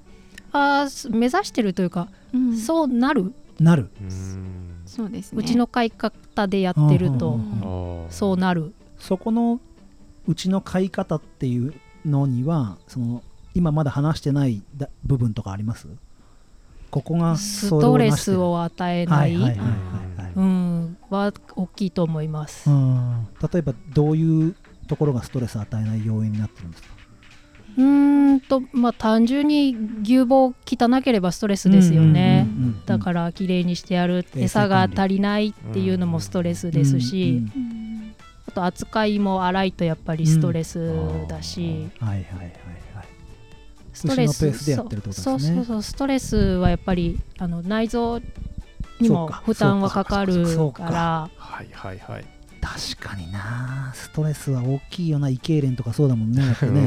あーす目指してるというか、
うん。
そうなる？
なる。
そうですね。
うちの買い方でやってると、そうなる。
そこのうちの買い方っていうのにはその今まだ話してないだ部分とかあります？ここが
ストレスを与えない。
はいはいはいはい
うん、は大きいと思います。
うん。例えばどういうところがストレスを与えない要因になってるんですか？
うーんとまあ単純に牛棒汚ければストレスですよね。だから綺麗にしてやる餌が足りないっていうのもストレスですし、あと扱いも荒いとやっぱりストレスだし、
うんはいはいはいはい。
ストレスそうそうそう。ストレスはやっぱりあの内臓にも負担はかかる
か
か。ら
はいはいはい。
確かにな。ストレスは大きいよな胃痙攣とかそうだもんね。だってね。
うんうん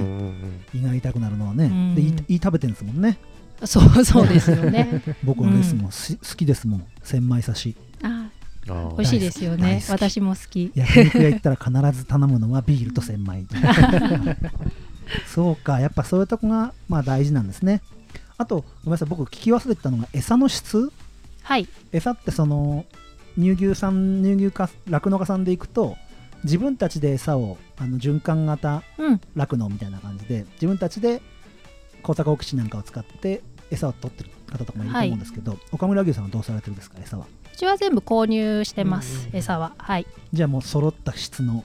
うん。
胃が痛くなるのはね、
うん。
で胃胃食べてるんですもんね。
そうそうですよね。*laughs*
僕はですもん、し好きですもん。千枚刺し。
あ
美味しいですよね。私も好き。
焼肉屋行ったら必ず頼むのはビールと千枚。*laughs* そうか。やっぱそういうとこがまあ大事なんですね。あとごめんなさい。僕聞き忘れてたのが餌の質
はい。
餌ってその乳牛さん乳牛か酪農家さんで行くと自分たちで餌をあの循環型
うん。
酪農みたいな感じで自分たちで耕作放棄地なんかを使って餌を取ってる方とかもいると思うんですけど、岡村牛さんはどうされてるんですか餌は？
うちは全部購入してます、
うん
餌は。はい。
じゃあもう揃った質の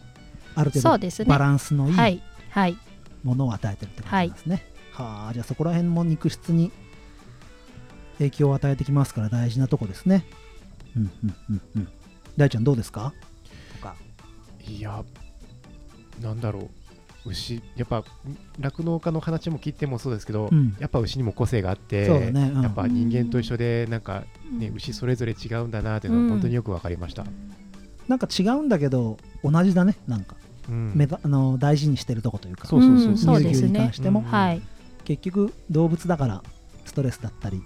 ある程度
そうですね。
バランスのい
はい。いはい。
ものを与えてるって感じなんですね、はあじゃあそこら辺も肉質に影響を与えてきますから大事なとこですね。うんうんうんうん。大ちゃんどうですか？とか。
いやなんだろう。牛やっぱ酪農家の話も聞いてもそうですけど、
うん。
やっぱ牛にも個性があって
そうだね、うん。
やっぱ人間と一緒でなんかね、
うん。
牛それぞれ違うんだなっていうの
うん。
は本当によく分かりました、
なんか違うんだけど同じだねなんか、
うん。
あの大事にしてるとこというか。
そうそうそう
う。ん
そう
ね。
乳牛に関しても、
うん。
はい。
結局動物だからストレスだったりね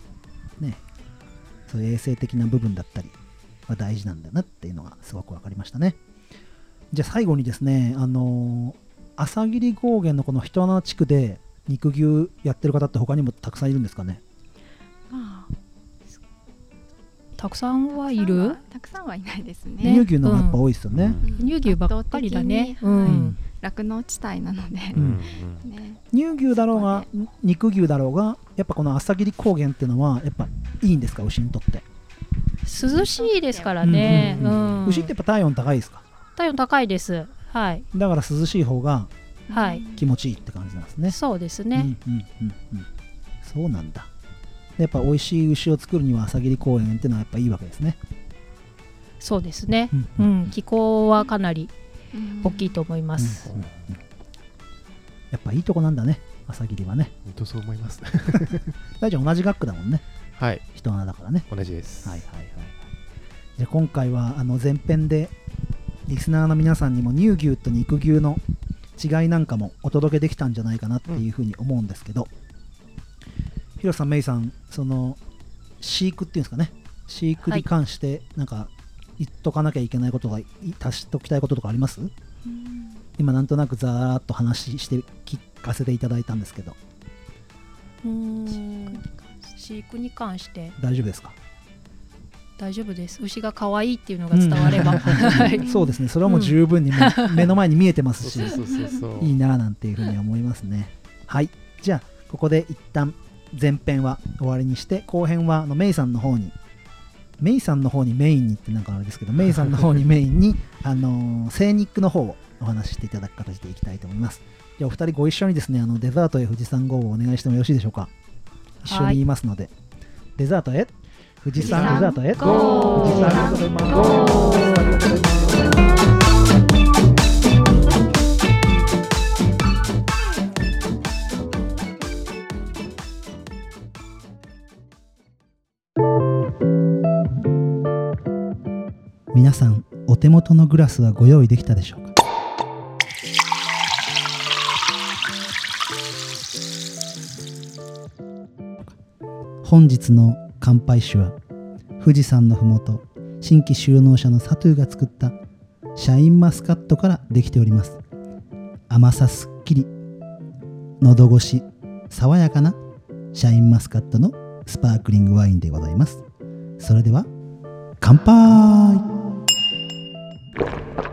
そういう衛生的な部分だったりは大事なんだなっていうのがすごく分かりましたね。じゃあ最後にですねあのー朝霧高原のこの人穴地区で肉牛やってる方って他にもたくさんいるんですかね？
あ
たくさんはい
たくさん
る
はたくさんはいないです
ね。
ね。
乳牛の方がやっぱ多いですよね、
うん。
乳牛ばっかりだね。
はい。
ん
酪農地帯なので
う
うん。ん
ね。
乳牛だろうが肉牛だろうがやっぱこの朝霧高原っていうのはやっぱいいんですか？牛にとって、
涼しいですからね。
うんうんうん。
うん。
牛ってやっぱ体温高いですか？
体温高いです。はい。
だから涼しい方が
はい。
気持ちいいって感じなんですね。
そうですね、
うんうんうんうん、そうなんだ。やっぱ美味しい牛を作るには朝霧公園っていうのはやっぱいいわけですね、
そうですね。
うん
うん。気候はかなり
うん
大きいと思います、
うんうんうん。やっぱいいとこなんだね。朝霧はね。
本当そう思います。*laughs*
大ちゃん同じ学区だもんね。
はい。
人穴だからね。
同じです。
はいはいはい。じゃあ今回はあの前編でリスナーの皆さんにも乳牛と肉牛の違いなんかもお届けできたんじゃないかなっていうふうに思うんですけど、ヒロさんメイさんその飼育っていうんですかね。飼育に関してなんか言っとかなきゃいけないことがい足しときたいこととかあります？今なんとなくざーっと話して聞かせていただいたんですけど。
うーん。飼育に関して。
大丈夫ですか？
大丈夫です。牛が可愛いっていうのが伝われば、はい。*laughs*
そうですね。それはもう十分に目の前に見えてますし、
そうそうそうそう。
いいなぁなんていうふうに思いますね。はい。じゃあここで一旦前編は終わりにして後編はあのメイさんの方にメイさんの方にメインにってなんかあれですけど *laughs* メイさんの方にメインにあのー精肉の方をお話ししていただく形でいきたいと思います。じゃあお二人ご一緒にですねあのデザートへ富士山号をお願いしてもよろしいでしょうか？一緒に言いますので、デザートへ？富士山デザートへ？富士山ありがとうございますさんお手元のグラスはご用意できたでしょうか？本日の乾杯酒は富士山のふもと新規就農者のサトゥーが作ったシャインマスカットからできております。甘さすっきり喉越し爽やかなシャインマスカットのスパークリングワインでございます。それでは乾杯！
Thank you.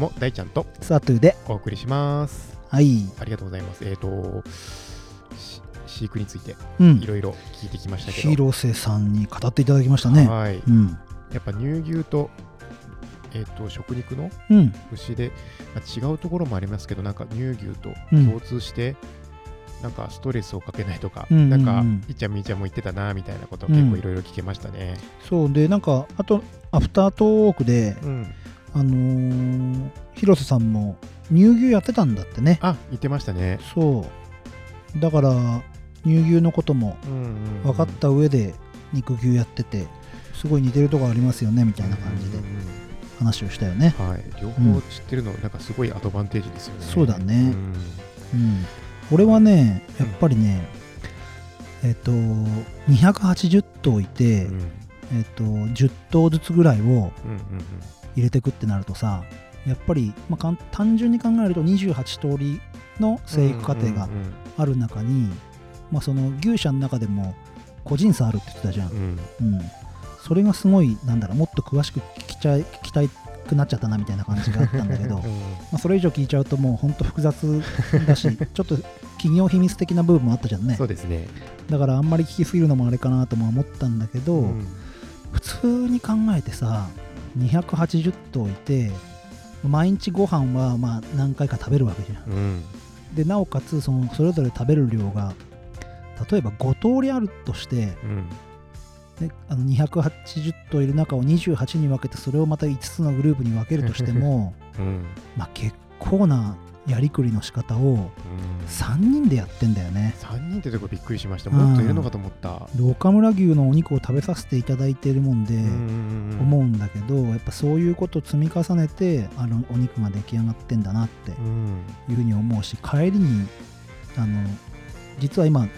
も大ちゃんと
サトゥーで
お送りします。
はい。
ありがとうございます。えっ、とし飼育について
うん。
いろいろ聞いてきましたけど、
広瀬さんに語っていただきましたね。
はい。
うん。
やっぱ乳牛と,、えー、と食肉の
うん。
牛で、まあ、違うところもありますけどなんか乳牛と
うん。
共通して、なんかストレスをかけないとか、
うんうんうん。
なんかいっちゃんみーちゃんも言ってたなみたいなことを結構いろいろ聞けましたね。
そうでなんかあとアフタートークで
うん、
あのー広瀬さんも乳牛やってたんだってね。
あ言ってましたね。
そう。だから乳牛のことも
うんうんうん。
分かった上で肉牛やっててすごい似てるとこありますよねみたいな感じで
うんうんうん。
話をしたよね。
はい、両方知ってるの、なんかすごいアドバンテージですよね。
そうだね。
ん。
うん。俺はねやっぱりねえっと280頭いて
うん。うん
えっと10頭ずつぐらいを
うんうん
入れてくってなるとさやっぱり、まあ単純に考えると28通りの生育過程がある中に、まあ、その牛舎の中でも個人差あるって言ってたじゃん、
うん。
うん、それがすごいなんだろうもっと詳しく聞きちゃい聞きたくなっちゃったなみたいな感じがあったんだけど
うん。
まあそれ以上聞いちゃうともうほんと複雑だし *laughs* ちょっと企業秘密的な部分もあったじゃんね。
そうですね。
だからあんまり聞きすぎるのもあれかなとも思ったんだけど、
うん。
普通に考えてさ280頭いて毎日ご飯はまあ何回か食べるわけじゃん。
うん。
でなおかつそのそれぞれ食べる量が例えば5通りあるとして
うん。
であの280頭いる中を28に分けてそれをまた5つのグループに分けるとしても *laughs*
うん。
まあ結構なやりくりの仕方を
うん
3人でやってんだよね
3人ってとこびっくりしました。
うん
もっといるのかと思った。
で岡村牛のお肉を食べさせていただいているもんで、
うん
思うんだけどやっぱそういうことを積み重ねてあのお肉が出来上がってんだなって
うん
いうふうに思うし帰りにあの実は今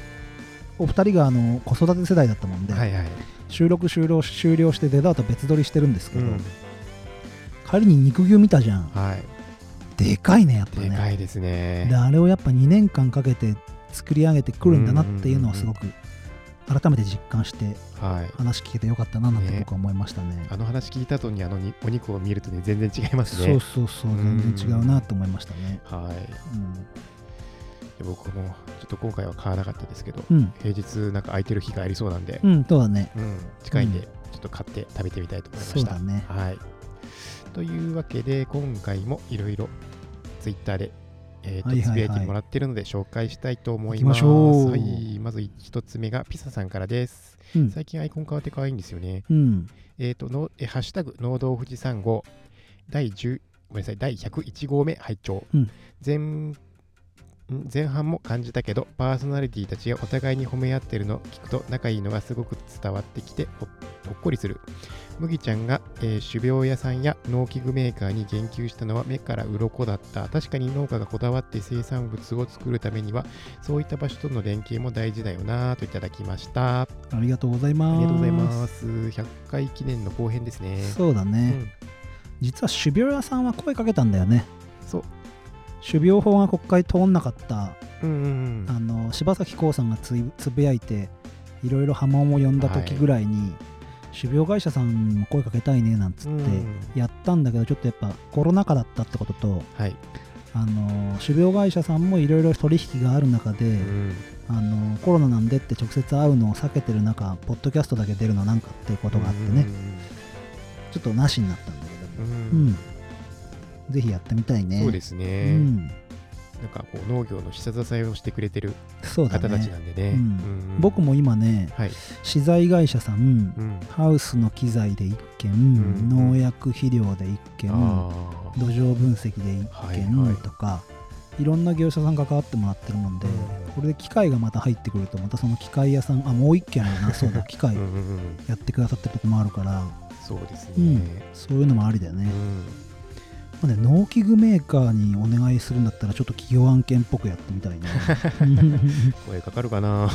お二人があの子育て世代だったもんで、
はいはい。
収録終了終了してデザート別撮りしてるんですけど、
うん
帰りに肉牛見たじゃん
はい。
でかいねやっぱね。
でかいですね。
で。あれをやっぱ2年間かけて作り上げてくるんだなっていうのはすごく改めて実感して
はい。
話聞けてよかったななんて
ね。
僕は思いましたね。
あの話聞いた後にあのにお肉を見るとね全然違います
そう
ね。
そうそう
うん。
全然違うなと思いましたね。
はい。
うん。
で僕もちょっと今回は買わなかったですけど、
うん、
平日なんか空いてる日がありそうなんで、
うん、そうだね。
うん。近いんで
うん
ちょっと買って食べてみたいと思いました。
そうだね。
はい。というわけで今回もいろいろツイッターで、えーとつぶやいてもらってるので紹介したいと思います。はい。まず一つ目がピサさんからです。
うん
最近アイコン変わって可愛いんですよね。
うん
えっ、との、えーハッシュタグ、農道富士山号、第10、ごめんなさい、第101号目拝聴。
うん
前、前半も感じたけどパーソナリティたちがお互いに褒め合ってるのを聞くと仲いいのがすごく伝わってきてほほっこりする。麦ちゃんが、えー種苗屋さんや農機具メーカーに言及したのは目から鱗だった。確かに農家がこだわって生産物を作るためにはそういった場所との連携も大事だよなといただきました。あ
ありがとうございます。
りがとうございます。100回記念の後編ですね。
そうだね。
うん。
実は種苗屋さんは声かけたんだよね。
そう
種苗法が国会通んなかった、
うんうんうん。
あの柴咲コウさんがつぶやいて、いろいろ波紋を呼んだ時ぐらいに、種苗会社さんにも声かけたいねなんつって
うん。
やったんだけど、ちょっとやっぱコロナ禍だったってことと、
はい、
あの種苗会社さんもいろいろ取引がある中で、
うん。
あのコロナなんでって直接会うのを避けてる中、ポッドキャストだけ出るのなんかっていうことがあってね、ちょっとなしになったんだけど、
うんうん。
う
うん
ん、ぜひやってみたいね。
そうです
う
ね、
ん、
なんかこう農業の下支えをしてくれてる
そうだ
方たち
ね。
なんでね。
僕も今ね、
はい、
資材会社さん、
うん、
ハウスの機材で1件、
ん
農薬肥料で1件、
あ
土壌分析で1
はい
件、
はい。
とか、いろんな業者さん関わってもらってるもんで、
うん。
これで機械がまた入ってくると、またその機械屋さん、あ、もう1件あるな、そうだ、*laughs* 機械やってくださってるとこもあるから、
そうです
うん。
ね。
そういうのもありだよね。
うん
まあね農機具メーカーにお願いするんだったら、ちょっと企業案件っぽくやってみたいね。*laughs*
声かかるかな。
うん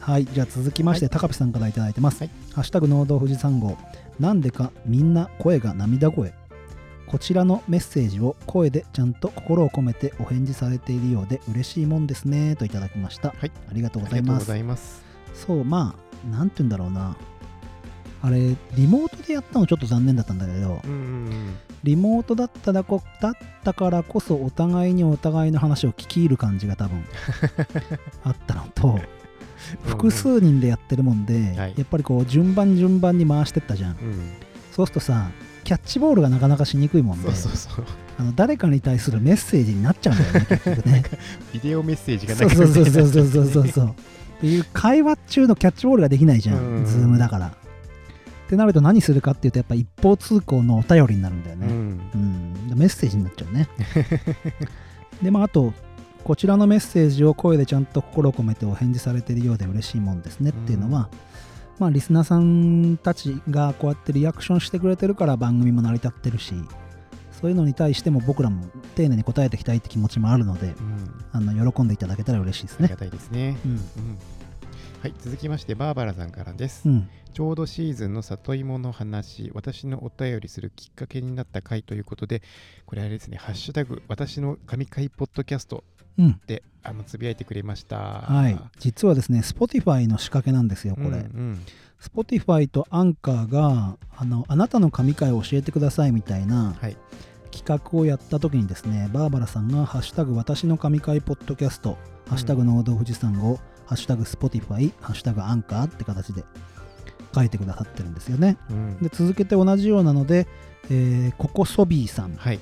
はい、じゃあ続きまして、高ピさんからいただいてます。
はい
ハッシュタグ農道富士山号。なんでかみんな声が涙声。こちらのメッセージを声でちゃんと心を込めてお返事されているようで嬉しいもんですねといただきました。
はい、
ありがとうご
ありがとうご
ざいます。
ざいます。
そう、まあ、なんて言うんだろうな。あれリモートでやったのちょっと残念だったんだけど、
うんうんうん、
リモートだっただこだったからこそお互いにお互いの話を聞き入る感じが多分 *laughs* あったのと複数人でやってるもんで、
うんうん、
やっぱりこう順番順番に回してったじゃん、
はい、
そうするとさキャッチボールがなかなかしにくいもんであの誰かに対するメッセージになっちゃうんだよね *laughs* ね。
ビデオメッセージが
なくなっちゃうそうそうそうそうそうそう。っていう会話中のキャッチボールができないじゃん、
うん、
ズームだから。ってなると何するかっていうと、やっぱ一方通行のお便りになるんだよね。
うん、
うん、メッセージになっちゃうね。*laughs* で、まあ、あと、こちらのメッセージを声でちゃんと心を込めてお返事されているようで嬉しいもんですねっていうのは、まあ、リスナーさんたちがこうやってリアクションしてくれてるから番組も成り立ってるし、そういうのに対しても僕らも丁寧に答えていきたいって気持ちもあるので、
うん、
あの喜んでいただけたら嬉しいですね
ありが。たいですね。
うん。
うん、はい、続きましてバーバラさんからです。
うん。
ちょうどシーズンの里芋の話、私のお便りするきっかけになった回ということで、これあれですね、ハッシュタグ、私の神回ポッドキャスト
うん。
であのつぶやいてくれました。
はい。実はですね、Spotify の仕掛けなんですよ、これ。
うんうん、
Spotify とアンカーがあのあなたの神回を教えてくださいみたいな
はい。
企画をやった時にですねバーバラさんが「ハッシュタグ私の神回ポッドキャスト」「ハッシュタグ農道富士山号」「ハッシュタグ Spotify」「ハッシュタグアンカー」って形で書いてくださってるんですよね。
うん。
で続けて同じようなので、えーココソビーさん
はい。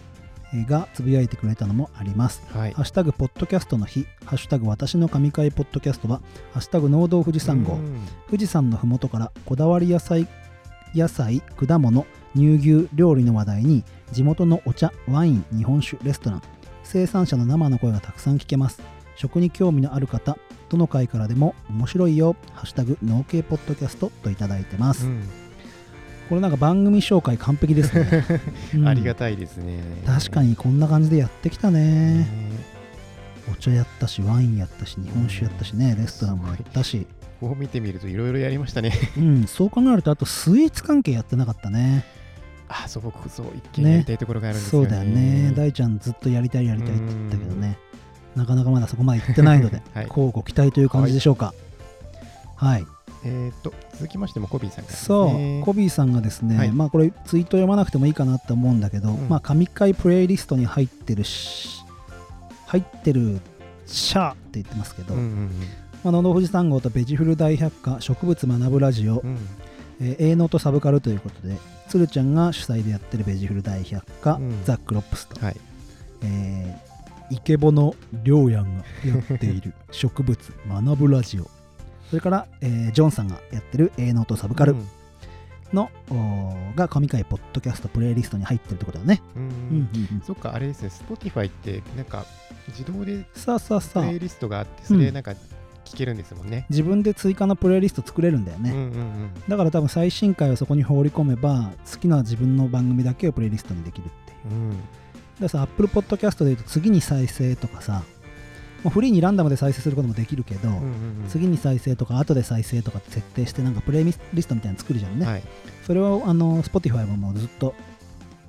がつぶやいてくれたのもあります。
はい。
ハッ。シュタグポッドキャストの日、ハッシュタグ私の神回ポッドキャストは、ハッシュタグ農道富士山号、
うん。
富士山のふもとからこだわり野菜野菜果物乳牛料理の話題に地元のお茶ワイン日本酒レストラン生産者の生の声がたくさん聞けます食に興味のある方どの回からでも面白いよ。ハッシュタグ農系ポッドキャストといただいてます、
うん。
これなんか番組紹介完璧ですね、*laughs* うん。
ありがたいですね。
確かにこんな感じでやってきたね。
ね。
お茶やったしワインやったし日本酒やったしね。レストランもやったし。
こう見てみるといろいろやりましたね。
うん。そう考えるとあとスイーツ関係やってなかったね。
あ、そう、僕、そう、一見やりたいところがあるんですよね。
そうだよね。大ちゃんずっとやりたいやりたいって言ったけどねなかなかまだそこまで行ってないので、*laughs*
はい。
こうご期待という感じでしょうか。はい、
えっと、続きましてもコビーさん
そう、
ね。
コビーさんがですね、
はい。
まあこれツイート読まなくてもいいかなって思うんだけど、
うん。
まあ神回プレイリストに入ってるし入ってるシャーって言ってますけど、
うんうん
まあ、のど富士山号とベジフル大百科植物学ぶラジオ、
うん。うん
えー、営農とサブカルということで鶴ちゃんが主催でやってるベジフル大百科、
うん。
ザ・クロップスと、
はい。
えー、イケボのりょうやんがやっている *laughs* 植物学ぶラジオそれから、えージョンさんがやってる営農とサブカル、
うん
のおーが神回ポッドキャストプレイリストに入ってるってことだね。
うん
うんうんうん、
そっか、あれですね、Spotify ってなんか自動で。プレイリストがあって、それなんか聞けるんですもんね。
自分で追加のプレイリスト作れるんだよね。
うんうんうん。
だから多分最新回をそこに放り込めば好きな自分の番組だけをプレイリストにできるっていう。
うん
だからさ、Apple Podcast で言うと次に再生とかさ、もうフリーにランダムで再生することもできるけど、
うんうんうん
次に再生とか後で再生とかって設定してなんかプレイリストみたいなの作るじゃんね。
はい。
それをあの Spotify ももうずっと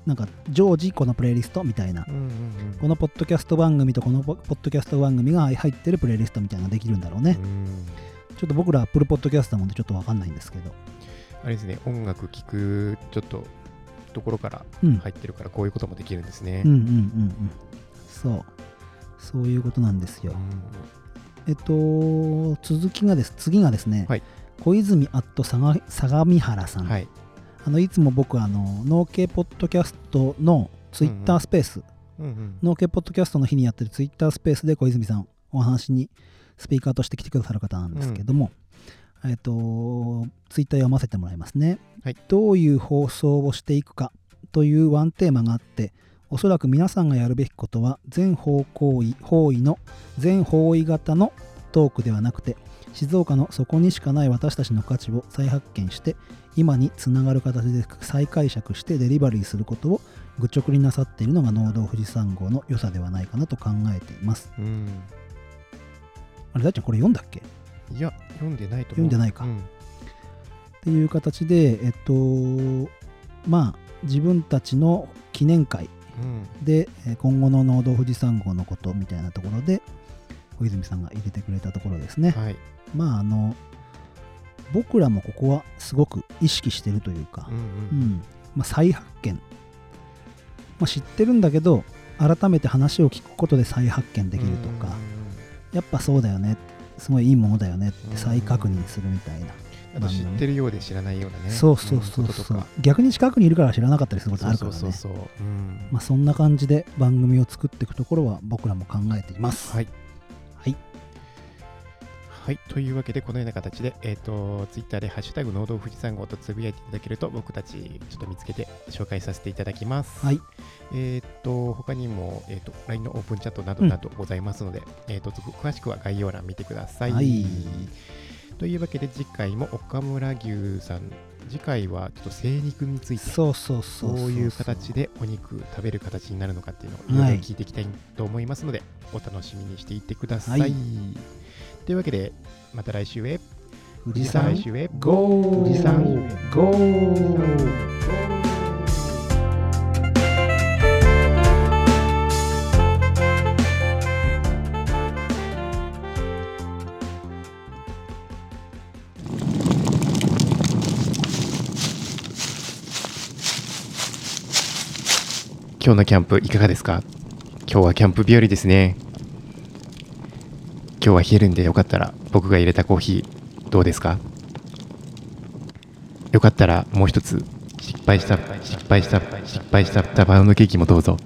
なんか常時このプレイリストみたいな
うんうんうん
このポッドキャスト番組とこのポポッドキャスト番組が入ってるプレイリストみたいなのができるんだろうね。
うん
ちょっと僕ら Apple Podcast なもんでちょっとわかんないんですけど。
あれですね、音楽聴くちょっとところから
うん。
入ってるから、こういうこともできるんですね
うん。うんうんうん。そう。そういうことなんですよ。えっと、続きがです、次がですね、
はい
小泉アット相相模原さん
はい。
あのいつも僕、あの、農系ポッドキャストのツイッタースペース、
うんうん
農系ポッドキャストの日にやってるツイッタースペースで小泉さんお話にスピーカーとして来てくださる方なんですけども、えっとツイッター読ませてもらいますね、
はい。
どういう放送をしていくかというワンテーマがあっておそらく皆さんがやるべきことは全方向位方位の全方位型のトークではなくて静岡のそこにしかない私たちの価値を再発見して今につながる形で再解釈してデリバリーすることを愚直になさっているのが農道富士山号の良さではないかなと考えています。
うん。
あれ、大ちゃんこれ読んだっけ？っ
いや、読んでないと思う。
読んでないか。
うん。
ていう形で、えっと、まあ、自分たちの記念会
うん。
で、えー今後の農道富士山号のことみたいなところで、小泉さんが入れてくれたところですね。
はい。
まあ、あの、僕らもここはすごく意識してるというか
うん、
う
うん。
んまあ、再発見、まあ、知ってるんだけど改めて話を聞くことで再発見できるとか、やっぱそうだよねすごいいいものだよねって再確認するみたいな、
あと知ってるようで知らないようなね。
そうそうそうそう、逆に近くにいるから知らなかったりすることあるからね。
そうそうそうそう。うん
まあ、そんな感じで番組を作っていくところは僕らも考えています。
はい。
はい
はい。というわけで、このような形で、えっ、と、ツイッターでハッシュタグ農道富士山号とつぶやいていただけると、僕たちちょっと見つけて紹介させていただきます。
はい
えっ、と、他にも、えっ、と、LINE のオープンチャットなどなどございますので、えっ、と、詳しくは概要欄見てください。
はい
というわけで、次回も岡村牛さん、次回はちょっと精肉について、
そうそうそう
どういう形でお肉食べる形になるのかっていうのをいろいろ聞いていきたいと思いますので、お楽しみにしていってください。
はい
というわけで、また来週へ。
富士山
来週へ。
ゴー
富士山
ゴー
今日のキャンプいかがですか？今日はキャンプ日和ですね。今日は冷えるんでよかったら僕が入れたコーヒーどうですか？よかったらもう一つ失敗した失敗した失敗したバウンドケーキもどうぞ。